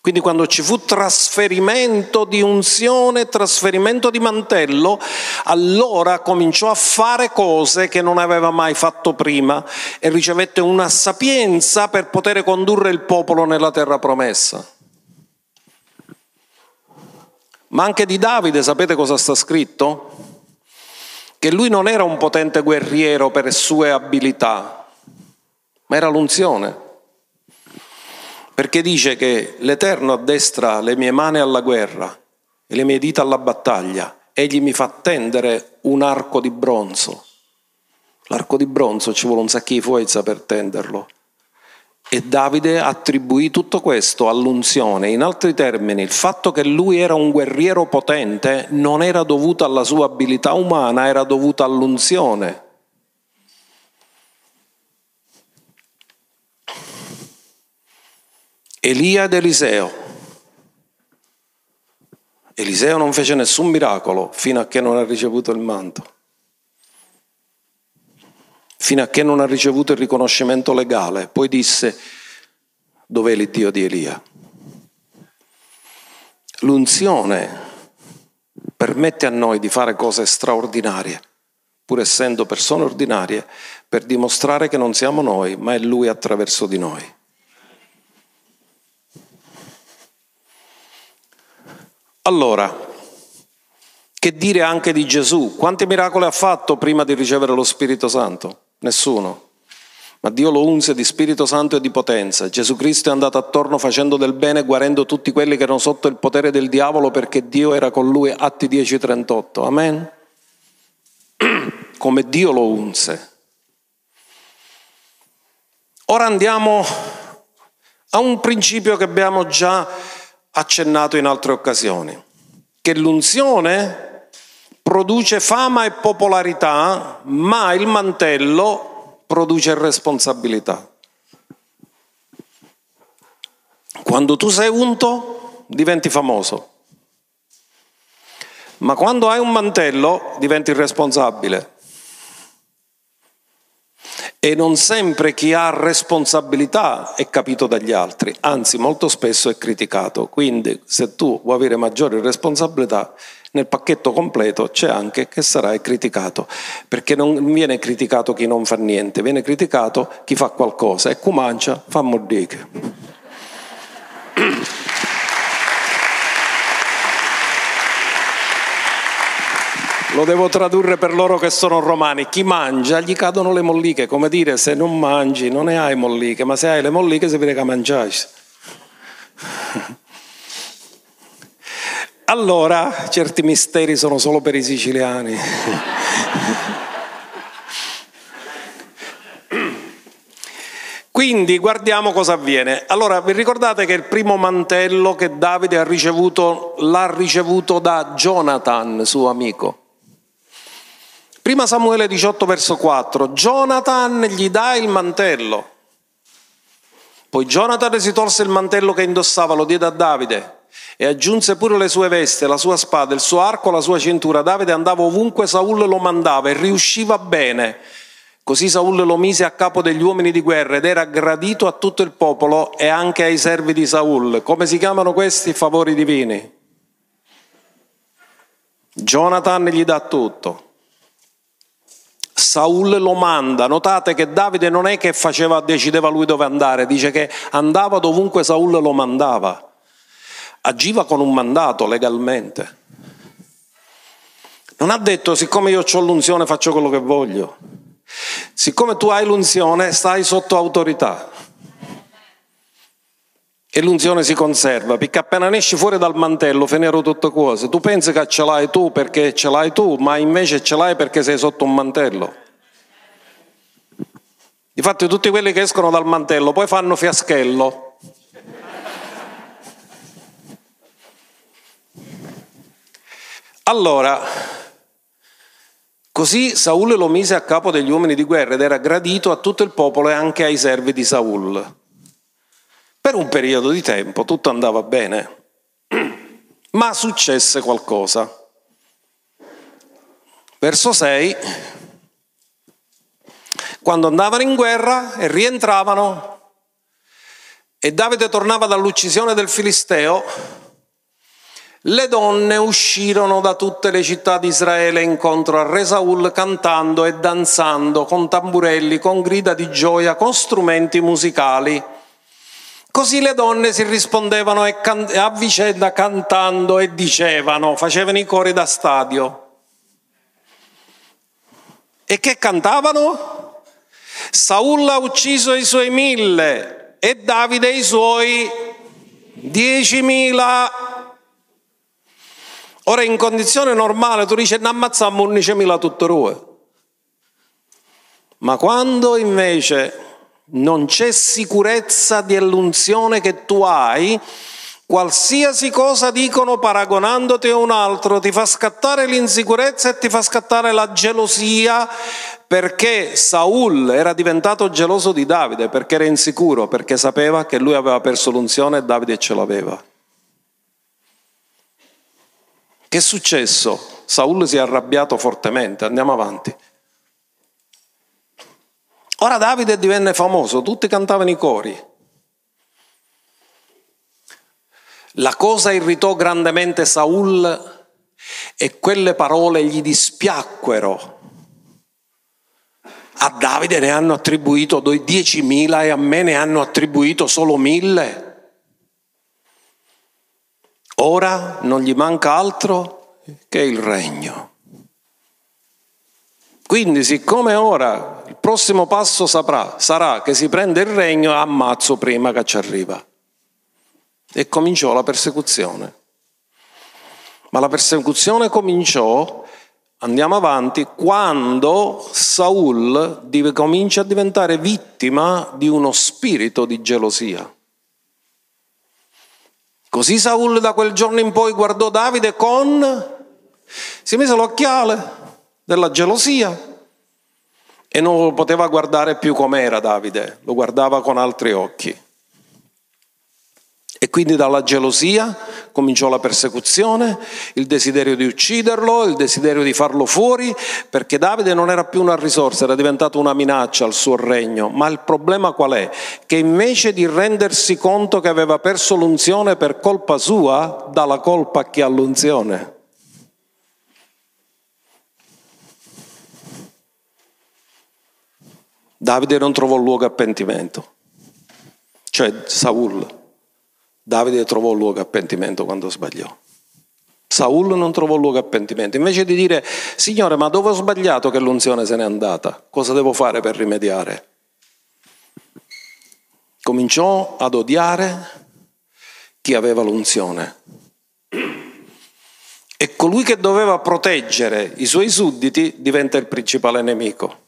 Quindi quando ci fu trasferimento di unzione, trasferimento di mantello, allora cominciò a fare cose che non aveva mai fatto prima e ricevette una sapienza per poter condurre il popolo nella terra promessa. Ma anche di Davide sapete cosa sta scritto? Che lui non era un potente guerriero per sue abilità, ma era l'unzione. Perché dice che l'Eterno addestra le mie mani alla guerra e le mie dita alla battaglia, egli mi fa tendere un arco di bronzo. L'arco di bronzo ci vuole un sacco di forza per tenderlo. E Davide attribuì tutto questo all'unzione. In altri termini, il fatto che lui era un guerriero potente non era dovuto alla sua abilità umana, era dovuto all'unzione. Elia ed Eliseo. Eliseo non fece nessun miracolo fino a che non ha ricevuto il manto fino a che non ha ricevuto il riconoscimento legale. Poi disse, dov'è l'Iddio di Elia? L'unzione permette a noi di fare cose straordinarie, pur essendo persone ordinarie, per dimostrare che non siamo noi, ma è Lui attraverso di noi. Allora, che dire anche di Gesù? Quanti miracoli ha fatto prima di ricevere lo Spirito Santo? Nessuno. Ma Dio lo unse di Spirito Santo e di potenza. Gesù Cristo è andato attorno facendo del bene, guarendo tutti quelli che erano sotto il potere del diavolo perché Dio era con lui. Atti 10:38. Amen. Come Dio lo unse. Ora andiamo a un principio che abbiamo già accennato in altre occasioni, che l'unzione produce fama e popolarità, ma il mantello produce responsabilità. Quando tu sei unto diventi famoso, ma quando hai un mantello diventi responsabile. E non sempre chi ha responsabilità è capito dagli altri, anzi molto spesso è criticato. Quindi se tu vuoi avere maggiori responsabilità, nel pacchetto completo c'è anche che sarai criticato, perché non viene criticato chi non fa niente, viene criticato chi fa qualcosa e comincia fa mordiche. Lo devo tradurre per loro che sono romani. Chi mangia gli cadono le molliche, come dire se non mangi non ne hai molliche, ma se hai le molliche si vede che mangiai. Allora, certi misteri sono solo per i siciliani. Quindi guardiamo cosa avviene. Allora, vi ricordate che il primo mantello che Davide ha ricevuto l'ha ricevuto da Jonathan, suo amico. Prima Samuele 18 verso 4, Jonathan gli dà il mantello. Poi Jonathan si tolse il mantello che indossava, lo diede a Davide e aggiunse pure le sue vesti, la sua spada, il suo arco, la sua cintura. Davide andava ovunque Saul lo mandava e riusciva bene. Così Saul lo mise a capo degli uomini di guerra ed era gradito a tutto il popolo e anche ai servi di Saul. Come si chiamano questi favori divini? Jonathan gli dà tutto. Saul lo manda. Notate che Davide non è che faceva, decideva lui dove andare, dice che andava dovunque Saul lo mandava agiva con un mandato legalmente. Non ha detto siccome io ho l'unzione faccio quello che voglio. Siccome tu hai l'unzione stai sotto autorità. E l'unzione si conserva, perché appena esci fuori dal mantello finirò tutte cose. Tu pensi che ce l'hai tu perché ce l'hai tu, ma invece ce l'hai perché sei sotto un mantello. Infatti tutti quelli che escono dal mantello poi fanno fiaschello Allora, così Saul lo mise a capo degli uomini di guerra ed era gradito a tutto il popolo e anche ai servi di Saul. Per un periodo di tempo tutto andava bene, ma successe qualcosa. Verso 6, quando andavano in guerra e rientravano e Davide tornava dall'uccisione del Filisteo, le donne uscirono da tutte le città di Israele incontro a Re Saul cantando e danzando con tamburelli, con grida di gioia, con strumenti musicali. Così le donne si rispondevano a vicenda cantando e dicevano, facevano i cori da stadio. E che cantavano? Saul ha ucciso i suoi mille e Davide i suoi diecimila. Ora in condizione normale tu dici ne ammazziamo 11.000 tutte rue. Ma quando invece non c'è sicurezza dell'unzione che tu hai, qualsiasi cosa dicono paragonandoti a un altro ti fa scattare l'insicurezza e ti fa scattare la gelosia perché Saul era diventato geloso di Davide, perché era insicuro, perché sapeva che lui aveva perso l'unzione e Davide ce l'aveva. Che è successo? Saul si è arrabbiato fortemente, andiamo avanti. Ora Davide divenne famoso, tutti cantavano i cori. La cosa irritò grandemente Saul e quelle parole gli dispiacquero. A Davide ne hanno attribuito 10.000 e a me ne hanno attribuito solo mille. Ora non gli manca altro che il regno. Quindi siccome ora il prossimo passo saprà, sarà che si prende il regno, ammazzo prima che ci arriva. E cominciò la persecuzione. Ma la persecuzione cominciò, andiamo avanti, quando Saul comincia a diventare vittima di uno spirito di gelosia. Così Saul da quel giorno in poi guardò Davide con... si mise l'occhiale della gelosia e non lo poteva guardare più com'era Davide, lo guardava con altri occhi. E quindi dalla gelosia cominciò la persecuzione, il desiderio di ucciderlo, il desiderio di farlo fuori, perché Davide non era più una risorsa, era diventato una minaccia al suo regno. Ma il problema qual è? Che invece di rendersi conto che aveva perso l'unzione per colpa sua, dà la colpa a chi ha l'unzione. Davide non trovò luogo a pentimento, cioè Saul. Davide trovò luogo a pentimento quando sbagliò. Saul non trovò luogo a pentimento. Invece di dire, Signore, ma dove ho sbagliato che l'unzione se n'è andata? Cosa devo fare per rimediare? Cominciò ad odiare chi aveva l'unzione. E colui che doveva proteggere i suoi sudditi diventa il principale nemico.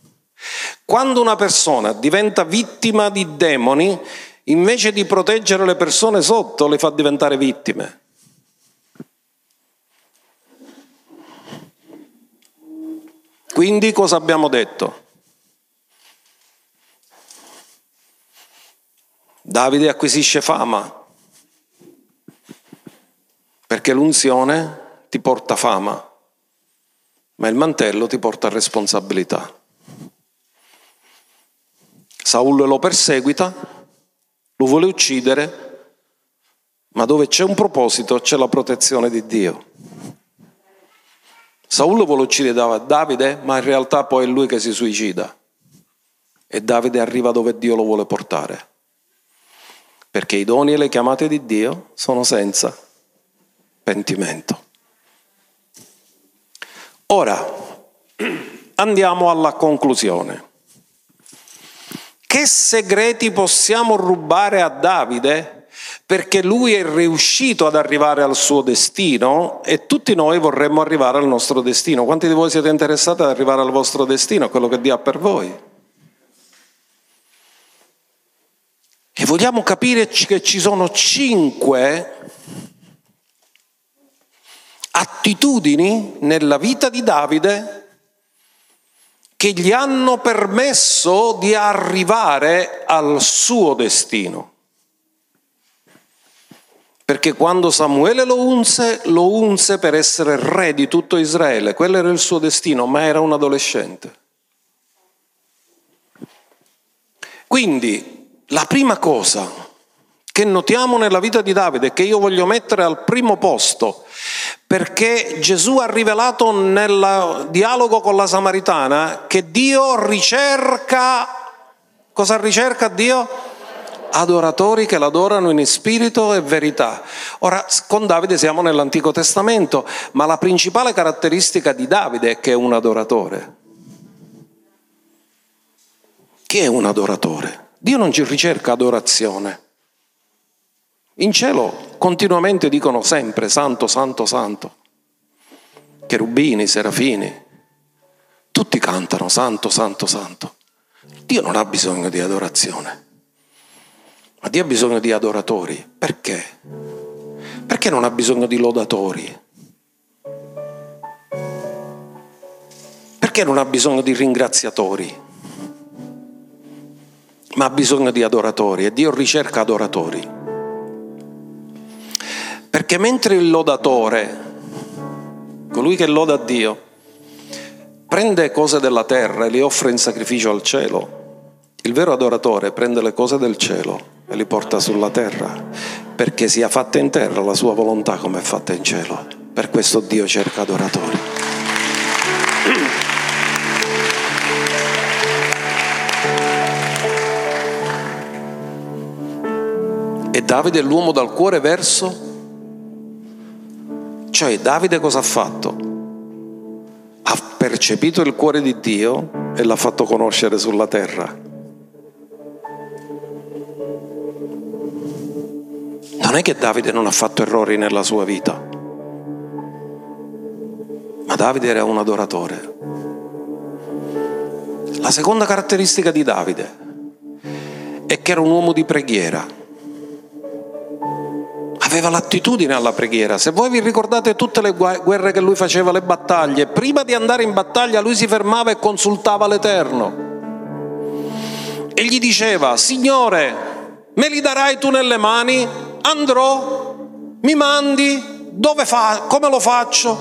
Quando una persona diventa vittima di demoni, invece di proteggere le persone sotto, le fa diventare vittime. Quindi cosa abbiamo detto? Davide acquisisce fama perché l'unzione ti porta fama, ma il mantello ti porta responsabilità. Saul lo perseguita, lo vuole uccidere, ma dove c'è un proposito c'è la protezione di Dio. Saul vuole uccidere Davide, ma in realtà poi è lui che si suicida. E Davide arriva dove Dio lo vuole portare. Perché i doni e le chiamate di Dio sono senza pentimento. Ora, andiamo alla conclusione. Che segreti possiamo rubare a Davide? Perché lui è riuscito ad arrivare al suo destino e tutti noi vorremmo arrivare al nostro destino. Quanti di voi siete interessati ad arrivare al vostro destino, a quello che Dio ha per voi? E vogliamo capire che ci sono cinque attitudini nella vita di Davide che gli hanno permesso di arrivare al suo destino. Perché quando Samuele lo unse, lo unse per essere re di tutto Israele, quello era il suo destino, ma era un adolescente. Quindi la prima cosa che notiamo nella vita di Davide, che io voglio mettere al primo posto, perché Gesù ha rivelato nel dialogo con la Samaritana che Dio ricerca, cosa ricerca Dio? Adoratori che l'adorano in spirito e verità. Ora, con Davide siamo nell'Antico Testamento, ma la principale caratteristica di Davide è che è un adoratore. Chi è un adoratore? Dio non ci ricerca adorazione. In cielo continuamente dicono sempre santo, santo, santo. Cherubini, serafini, tutti cantano santo, santo, santo. Dio non ha bisogno di adorazione, ma Dio ha bisogno di adoratori. Perché? Perché non ha bisogno di lodatori? Perché non ha bisogno di ringraziatori? Ma ha bisogno di adoratori e Dio ricerca adoratori. Perché mentre il lodatore, colui che loda Dio, prende cose della terra e le offre in sacrificio al cielo, il vero adoratore prende le cose del cielo e li porta sulla terra, perché sia fatta in terra la sua volontà come è fatta in cielo. Per questo Dio cerca adoratori. E Davide è l'uomo dal cuore verso cioè Davide cosa ha fatto? Ha percepito il cuore di Dio e l'ha fatto conoscere sulla terra. Non è che Davide non ha fatto errori nella sua vita, ma Davide era un adoratore. La seconda caratteristica di Davide è che era un uomo di preghiera aveva l'attitudine alla preghiera. Se voi vi ricordate tutte le guerre che lui faceva, le battaglie, prima di andare in battaglia lui si fermava e consultava l'Eterno. E gli diceva, Signore, me li darai tu nelle mani? Andrò? Mi mandi? Dove fa? Come lo faccio?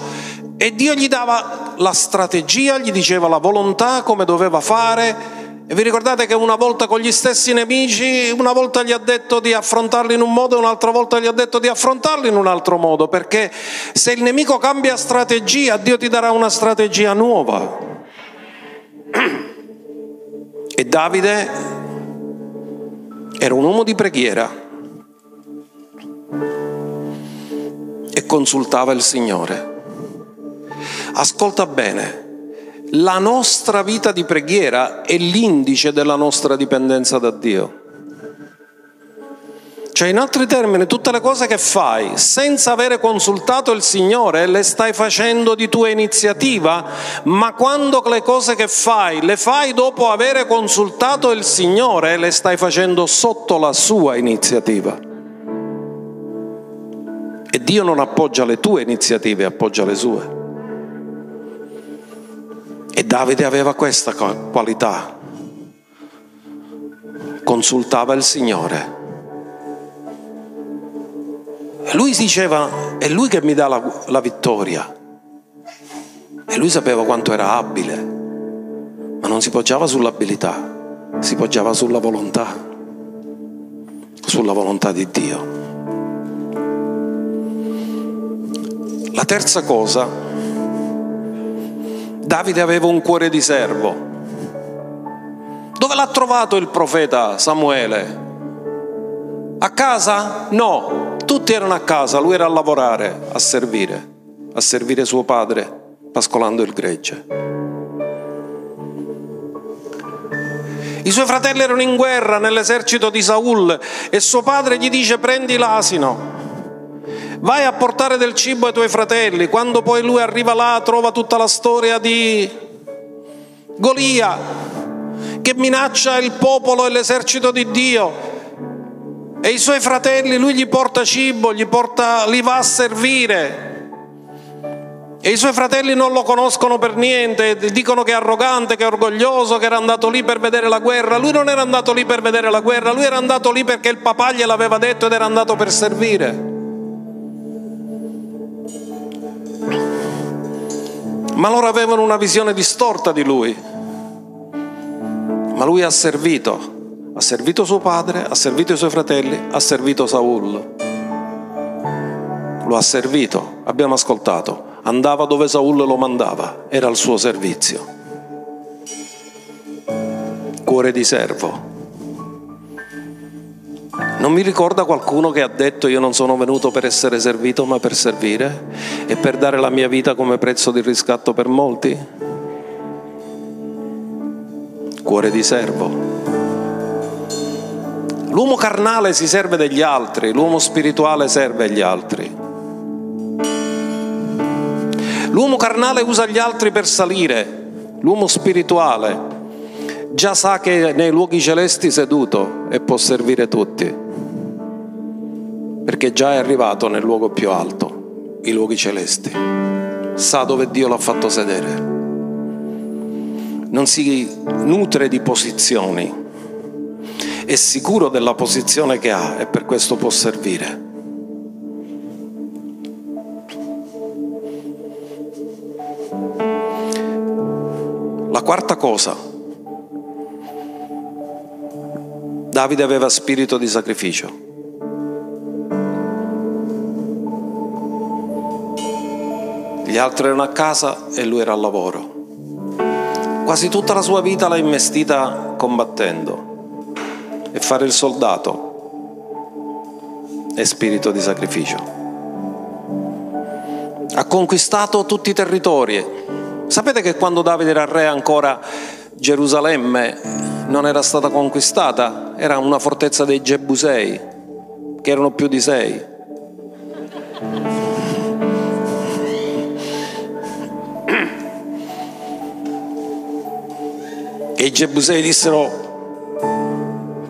E Dio gli dava la strategia, gli diceva la volontà, come doveva fare e vi ricordate che una volta con gli stessi nemici, una volta gli ha detto di affrontarli in un modo e un'altra volta gli ha detto di affrontarli in un altro modo, perché se il nemico cambia strategia, Dio ti darà una strategia nuova. E Davide era un uomo di preghiera e consultava il Signore. Ascolta bene, la nostra vita di preghiera è l'indice della nostra dipendenza da Dio. Cioè, in altri termini, tutte le cose che fai senza avere consultato il Signore le stai facendo di tua iniziativa, ma quando le cose che fai le fai dopo avere consultato il Signore, le stai facendo sotto la sua iniziativa. E Dio non appoggia le tue iniziative, appoggia le sue. E Davide aveva questa qualità. Consultava il Signore. E lui diceva, è lui che mi dà la, la vittoria. E lui sapeva quanto era abile, ma non si poggiava sull'abilità, si poggiava sulla volontà, sulla volontà di Dio. La terza cosa Davide aveva un cuore di servo. Dove l'ha trovato il profeta Samuele? A casa? No, tutti erano a casa, lui era a lavorare, a servire, a servire suo padre, pascolando il gregge. I suoi fratelli erano in guerra nell'esercito di Saul e suo padre gli dice prendi l'asino vai a portare del cibo ai tuoi fratelli. Quando poi lui arriva là trova tutta la storia di Golia che minaccia il popolo e l'esercito di Dio. E i suoi fratelli, lui gli porta cibo, gli, porta, li va a servire. E i suoi fratelli non lo conoscono per niente, dicono che è arrogante, che è orgoglioso, che era andato lì per vedere la guerra. Lui non era andato lì per vedere la guerra, lui era andato lì perché il papà gliel'aveva detto ed era andato per servire. Ma loro avevano una visione distorta di lui. Ma lui ha servito, ha servito suo padre, ha servito i suoi fratelli, ha servito Saul. Lo ha servito, abbiamo ascoltato, andava dove Saul lo mandava, era al suo servizio. Cuore di servo. Non mi ricorda qualcuno che ha detto io non sono venuto per essere servito ma per servire e per dare la mia vita come prezzo di riscatto per molti? Cuore di servo. L'uomo carnale si serve degli altri, l'uomo spirituale serve agli altri. L'uomo carnale usa gli altri per salire, l'uomo spirituale già sa che nei luoghi celesti seduto e può servire tutti, perché già è arrivato nel luogo più alto, i luoghi celesti, sa dove Dio l'ha fatto sedere. Non si nutre di posizioni, è sicuro della posizione che ha e per questo può servire. La quarta cosa, Davide aveva spirito di sacrificio. Gli altri erano a casa e lui era al lavoro. Quasi tutta la sua vita l'ha investita combattendo e fare il soldato è spirito di sacrificio. Ha conquistato tutti i territori. Sapete che quando Davide era re ancora Gerusalemme non era stata conquistata? Era una fortezza dei Gebusei, che erano più di sei. E i Gebusei dissero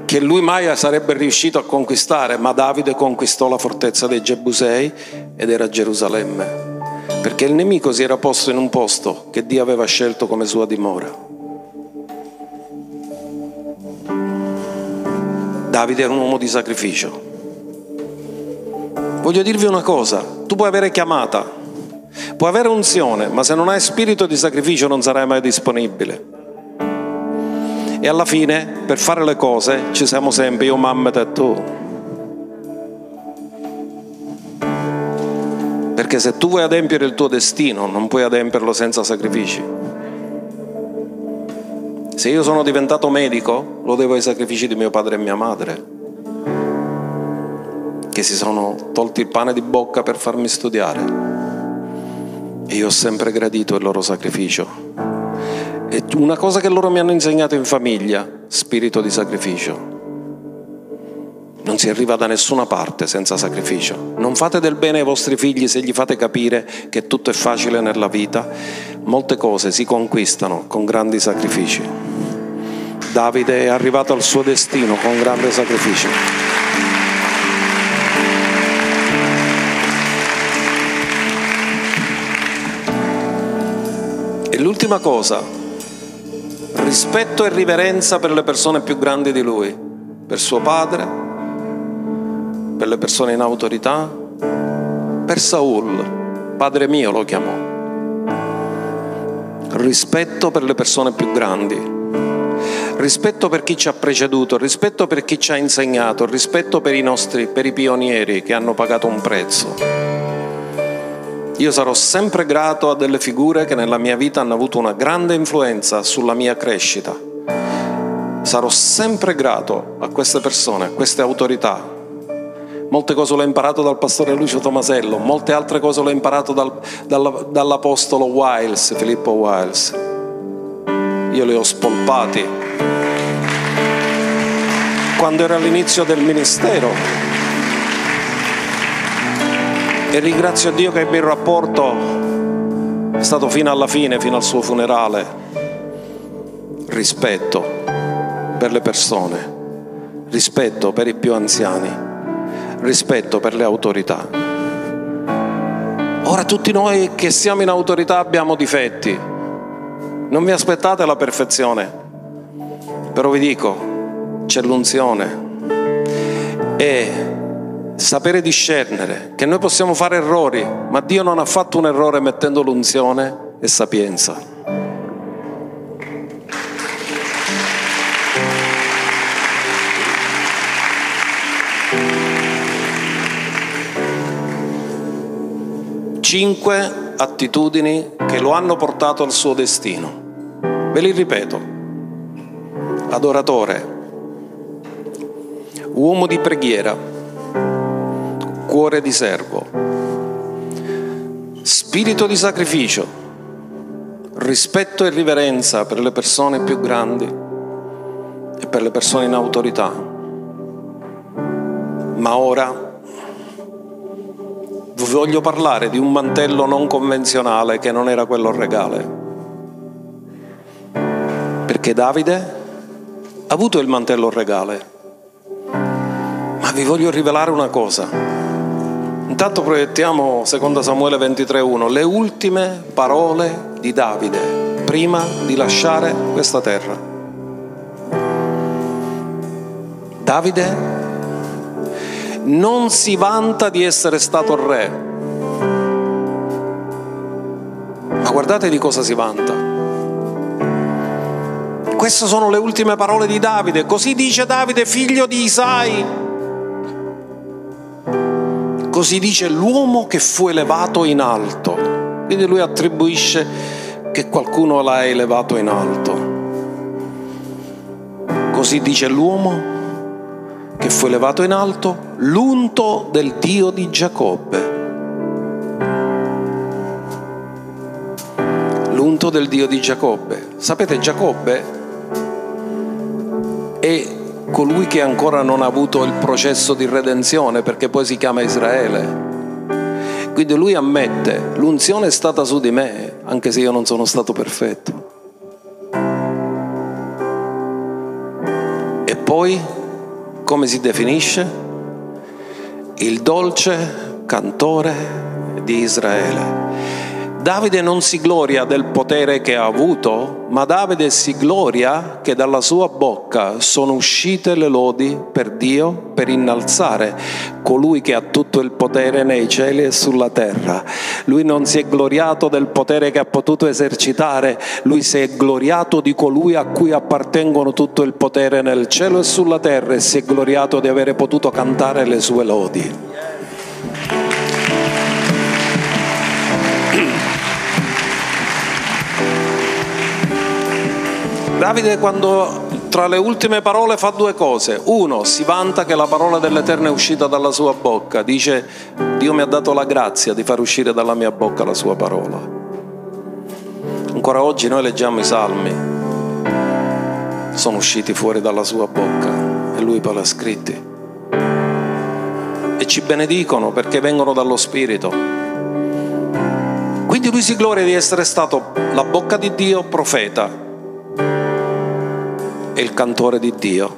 che lui mai sarebbe riuscito a conquistare, ma Davide conquistò la fortezza dei Gebusei ed era Gerusalemme, perché il nemico si era posto in un posto che Dio aveva scelto come sua dimora. Davide era un uomo di sacrificio. Voglio dirvi una cosa, tu puoi avere chiamata, puoi avere unzione, ma se non hai spirito di sacrificio non sarai mai disponibile. E alla fine, per fare le cose, ci siamo sempre io, mamma e tu. Perché se tu vuoi adempiere il tuo destino, non puoi adempierlo senza sacrifici. Se io sono diventato medico, lo devo ai sacrifici di mio padre e mia madre, che si sono tolti il pane di bocca per farmi studiare. E io ho sempre gradito il loro sacrificio. E una cosa che loro mi hanno insegnato in famiglia, spirito di sacrificio. Non si arriva da nessuna parte senza sacrificio. Non fate del bene ai vostri figli se gli fate capire che tutto è facile nella vita. Molte cose si conquistano con grandi sacrifici. Davide è arrivato al suo destino con grande sacrificio. E l'ultima cosa, rispetto e riverenza per le persone più grandi di lui, per suo padre, per le persone in autorità, per Saul, padre mio lo chiamò. Rispetto per le persone più grandi, rispetto per chi ci ha preceduto, rispetto per chi ci ha insegnato, rispetto per i nostri, per i pionieri che hanno pagato un prezzo. Io sarò sempre grato a delle figure che nella mia vita hanno avuto una grande influenza sulla mia crescita. Sarò sempre grato a queste persone, a queste autorità. Molte cose l'ho imparato dal pastore Lucio Tomasello, molte altre cose l'ho imparato dal, dal, dall'apostolo Wiles, Filippo Wiles. Io li ho spolpati. Quando ero all'inizio del ministero, e ringrazio Dio che il mio rapporto è stato fino alla fine, fino al suo funerale. Rispetto per le persone, rispetto per i più anziani, rispetto per le autorità. Ora tutti noi che siamo in autorità abbiamo difetti. Non vi aspettate la perfezione, però vi dico, c'è l'unzione. E sapere discernere, che noi possiamo fare errori, ma Dio non ha fatto un errore mettendo l'unzione e sapienza. Cinque attitudini che lo hanno portato al suo destino. Ve li ripeto. Adoratore, uomo di preghiera, cuore di servo, spirito di sacrificio, rispetto e riverenza per le persone più grandi e per le persone in autorità. Ma ora voglio parlare di un mantello non convenzionale che non era quello regale. Perché Davide avuto il mantello regale, ma vi voglio rivelare una cosa. Intanto proiettiamo, secondo Samuele 23.1, le ultime parole di Davide prima di lasciare questa terra. Davide non si vanta di essere stato re, ma guardate di cosa si vanta. Queste sono le ultime parole di Davide. Così dice Davide, figlio di Isai. Così dice l'uomo che fu elevato in alto. Quindi lui attribuisce che qualcuno l'ha elevato in alto. Così dice l'uomo che fu elevato in alto, l'unto del Dio di Giacobbe. L'unto del Dio di Giacobbe. Sapete, Giacobbe è colui che ancora non ha avuto il processo di redenzione perché poi si chiama Israele. Quindi lui ammette, l'unzione è stata su di me, anche se io non sono stato perfetto. E poi come si definisce? Il dolce cantore di Israele. Davide non si gloria del potere che ha avuto, ma Davide si gloria che dalla sua bocca sono uscite le lodi per Dio per innalzare colui che ha tutto il potere nei cieli e sulla terra. Lui non si è gloriato del potere che ha potuto esercitare, lui si è gloriato di colui a cui appartengono tutto il potere nel cielo e sulla terra e si è gloriato di avere potuto cantare le sue lodi. Davide quando tra le ultime parole fa due cose. Uno, si vanta che la parola dell'Eterno è uscita dalla sua bocca. Dice, Dio mi ha dato la grazia di far uscire dalla mia bocca la sua parola. Ancora oggi noi leggiamo i salmi. Sono usciti fuori dalla sua bocca e lui poi l'ha scritti. E ci benedicono perché vengono dallo Spirito. Quindi lui si gloria di essere stato la bocca di Dio profeta è il cantore di Dio,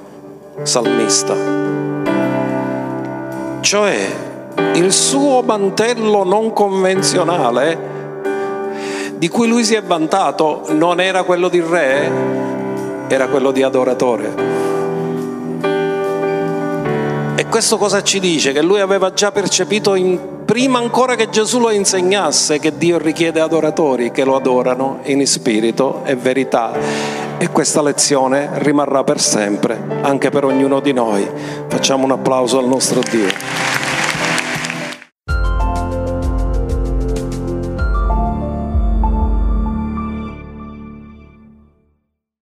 salmista. Cioè il suo mantello non convenzionale di cui lui si è vantato non era quello di re, era quello di adoratore. E questo cosa ci dice? Che lui aveva già percepito in prima ancora che Gesù lo insegnasse che Dio richiede adoratori che lo adorano in spirito e verità. E questa lezione rimarrà per sempre, anche per ognuno di noi. Facciamo un applauso al nostro Dio.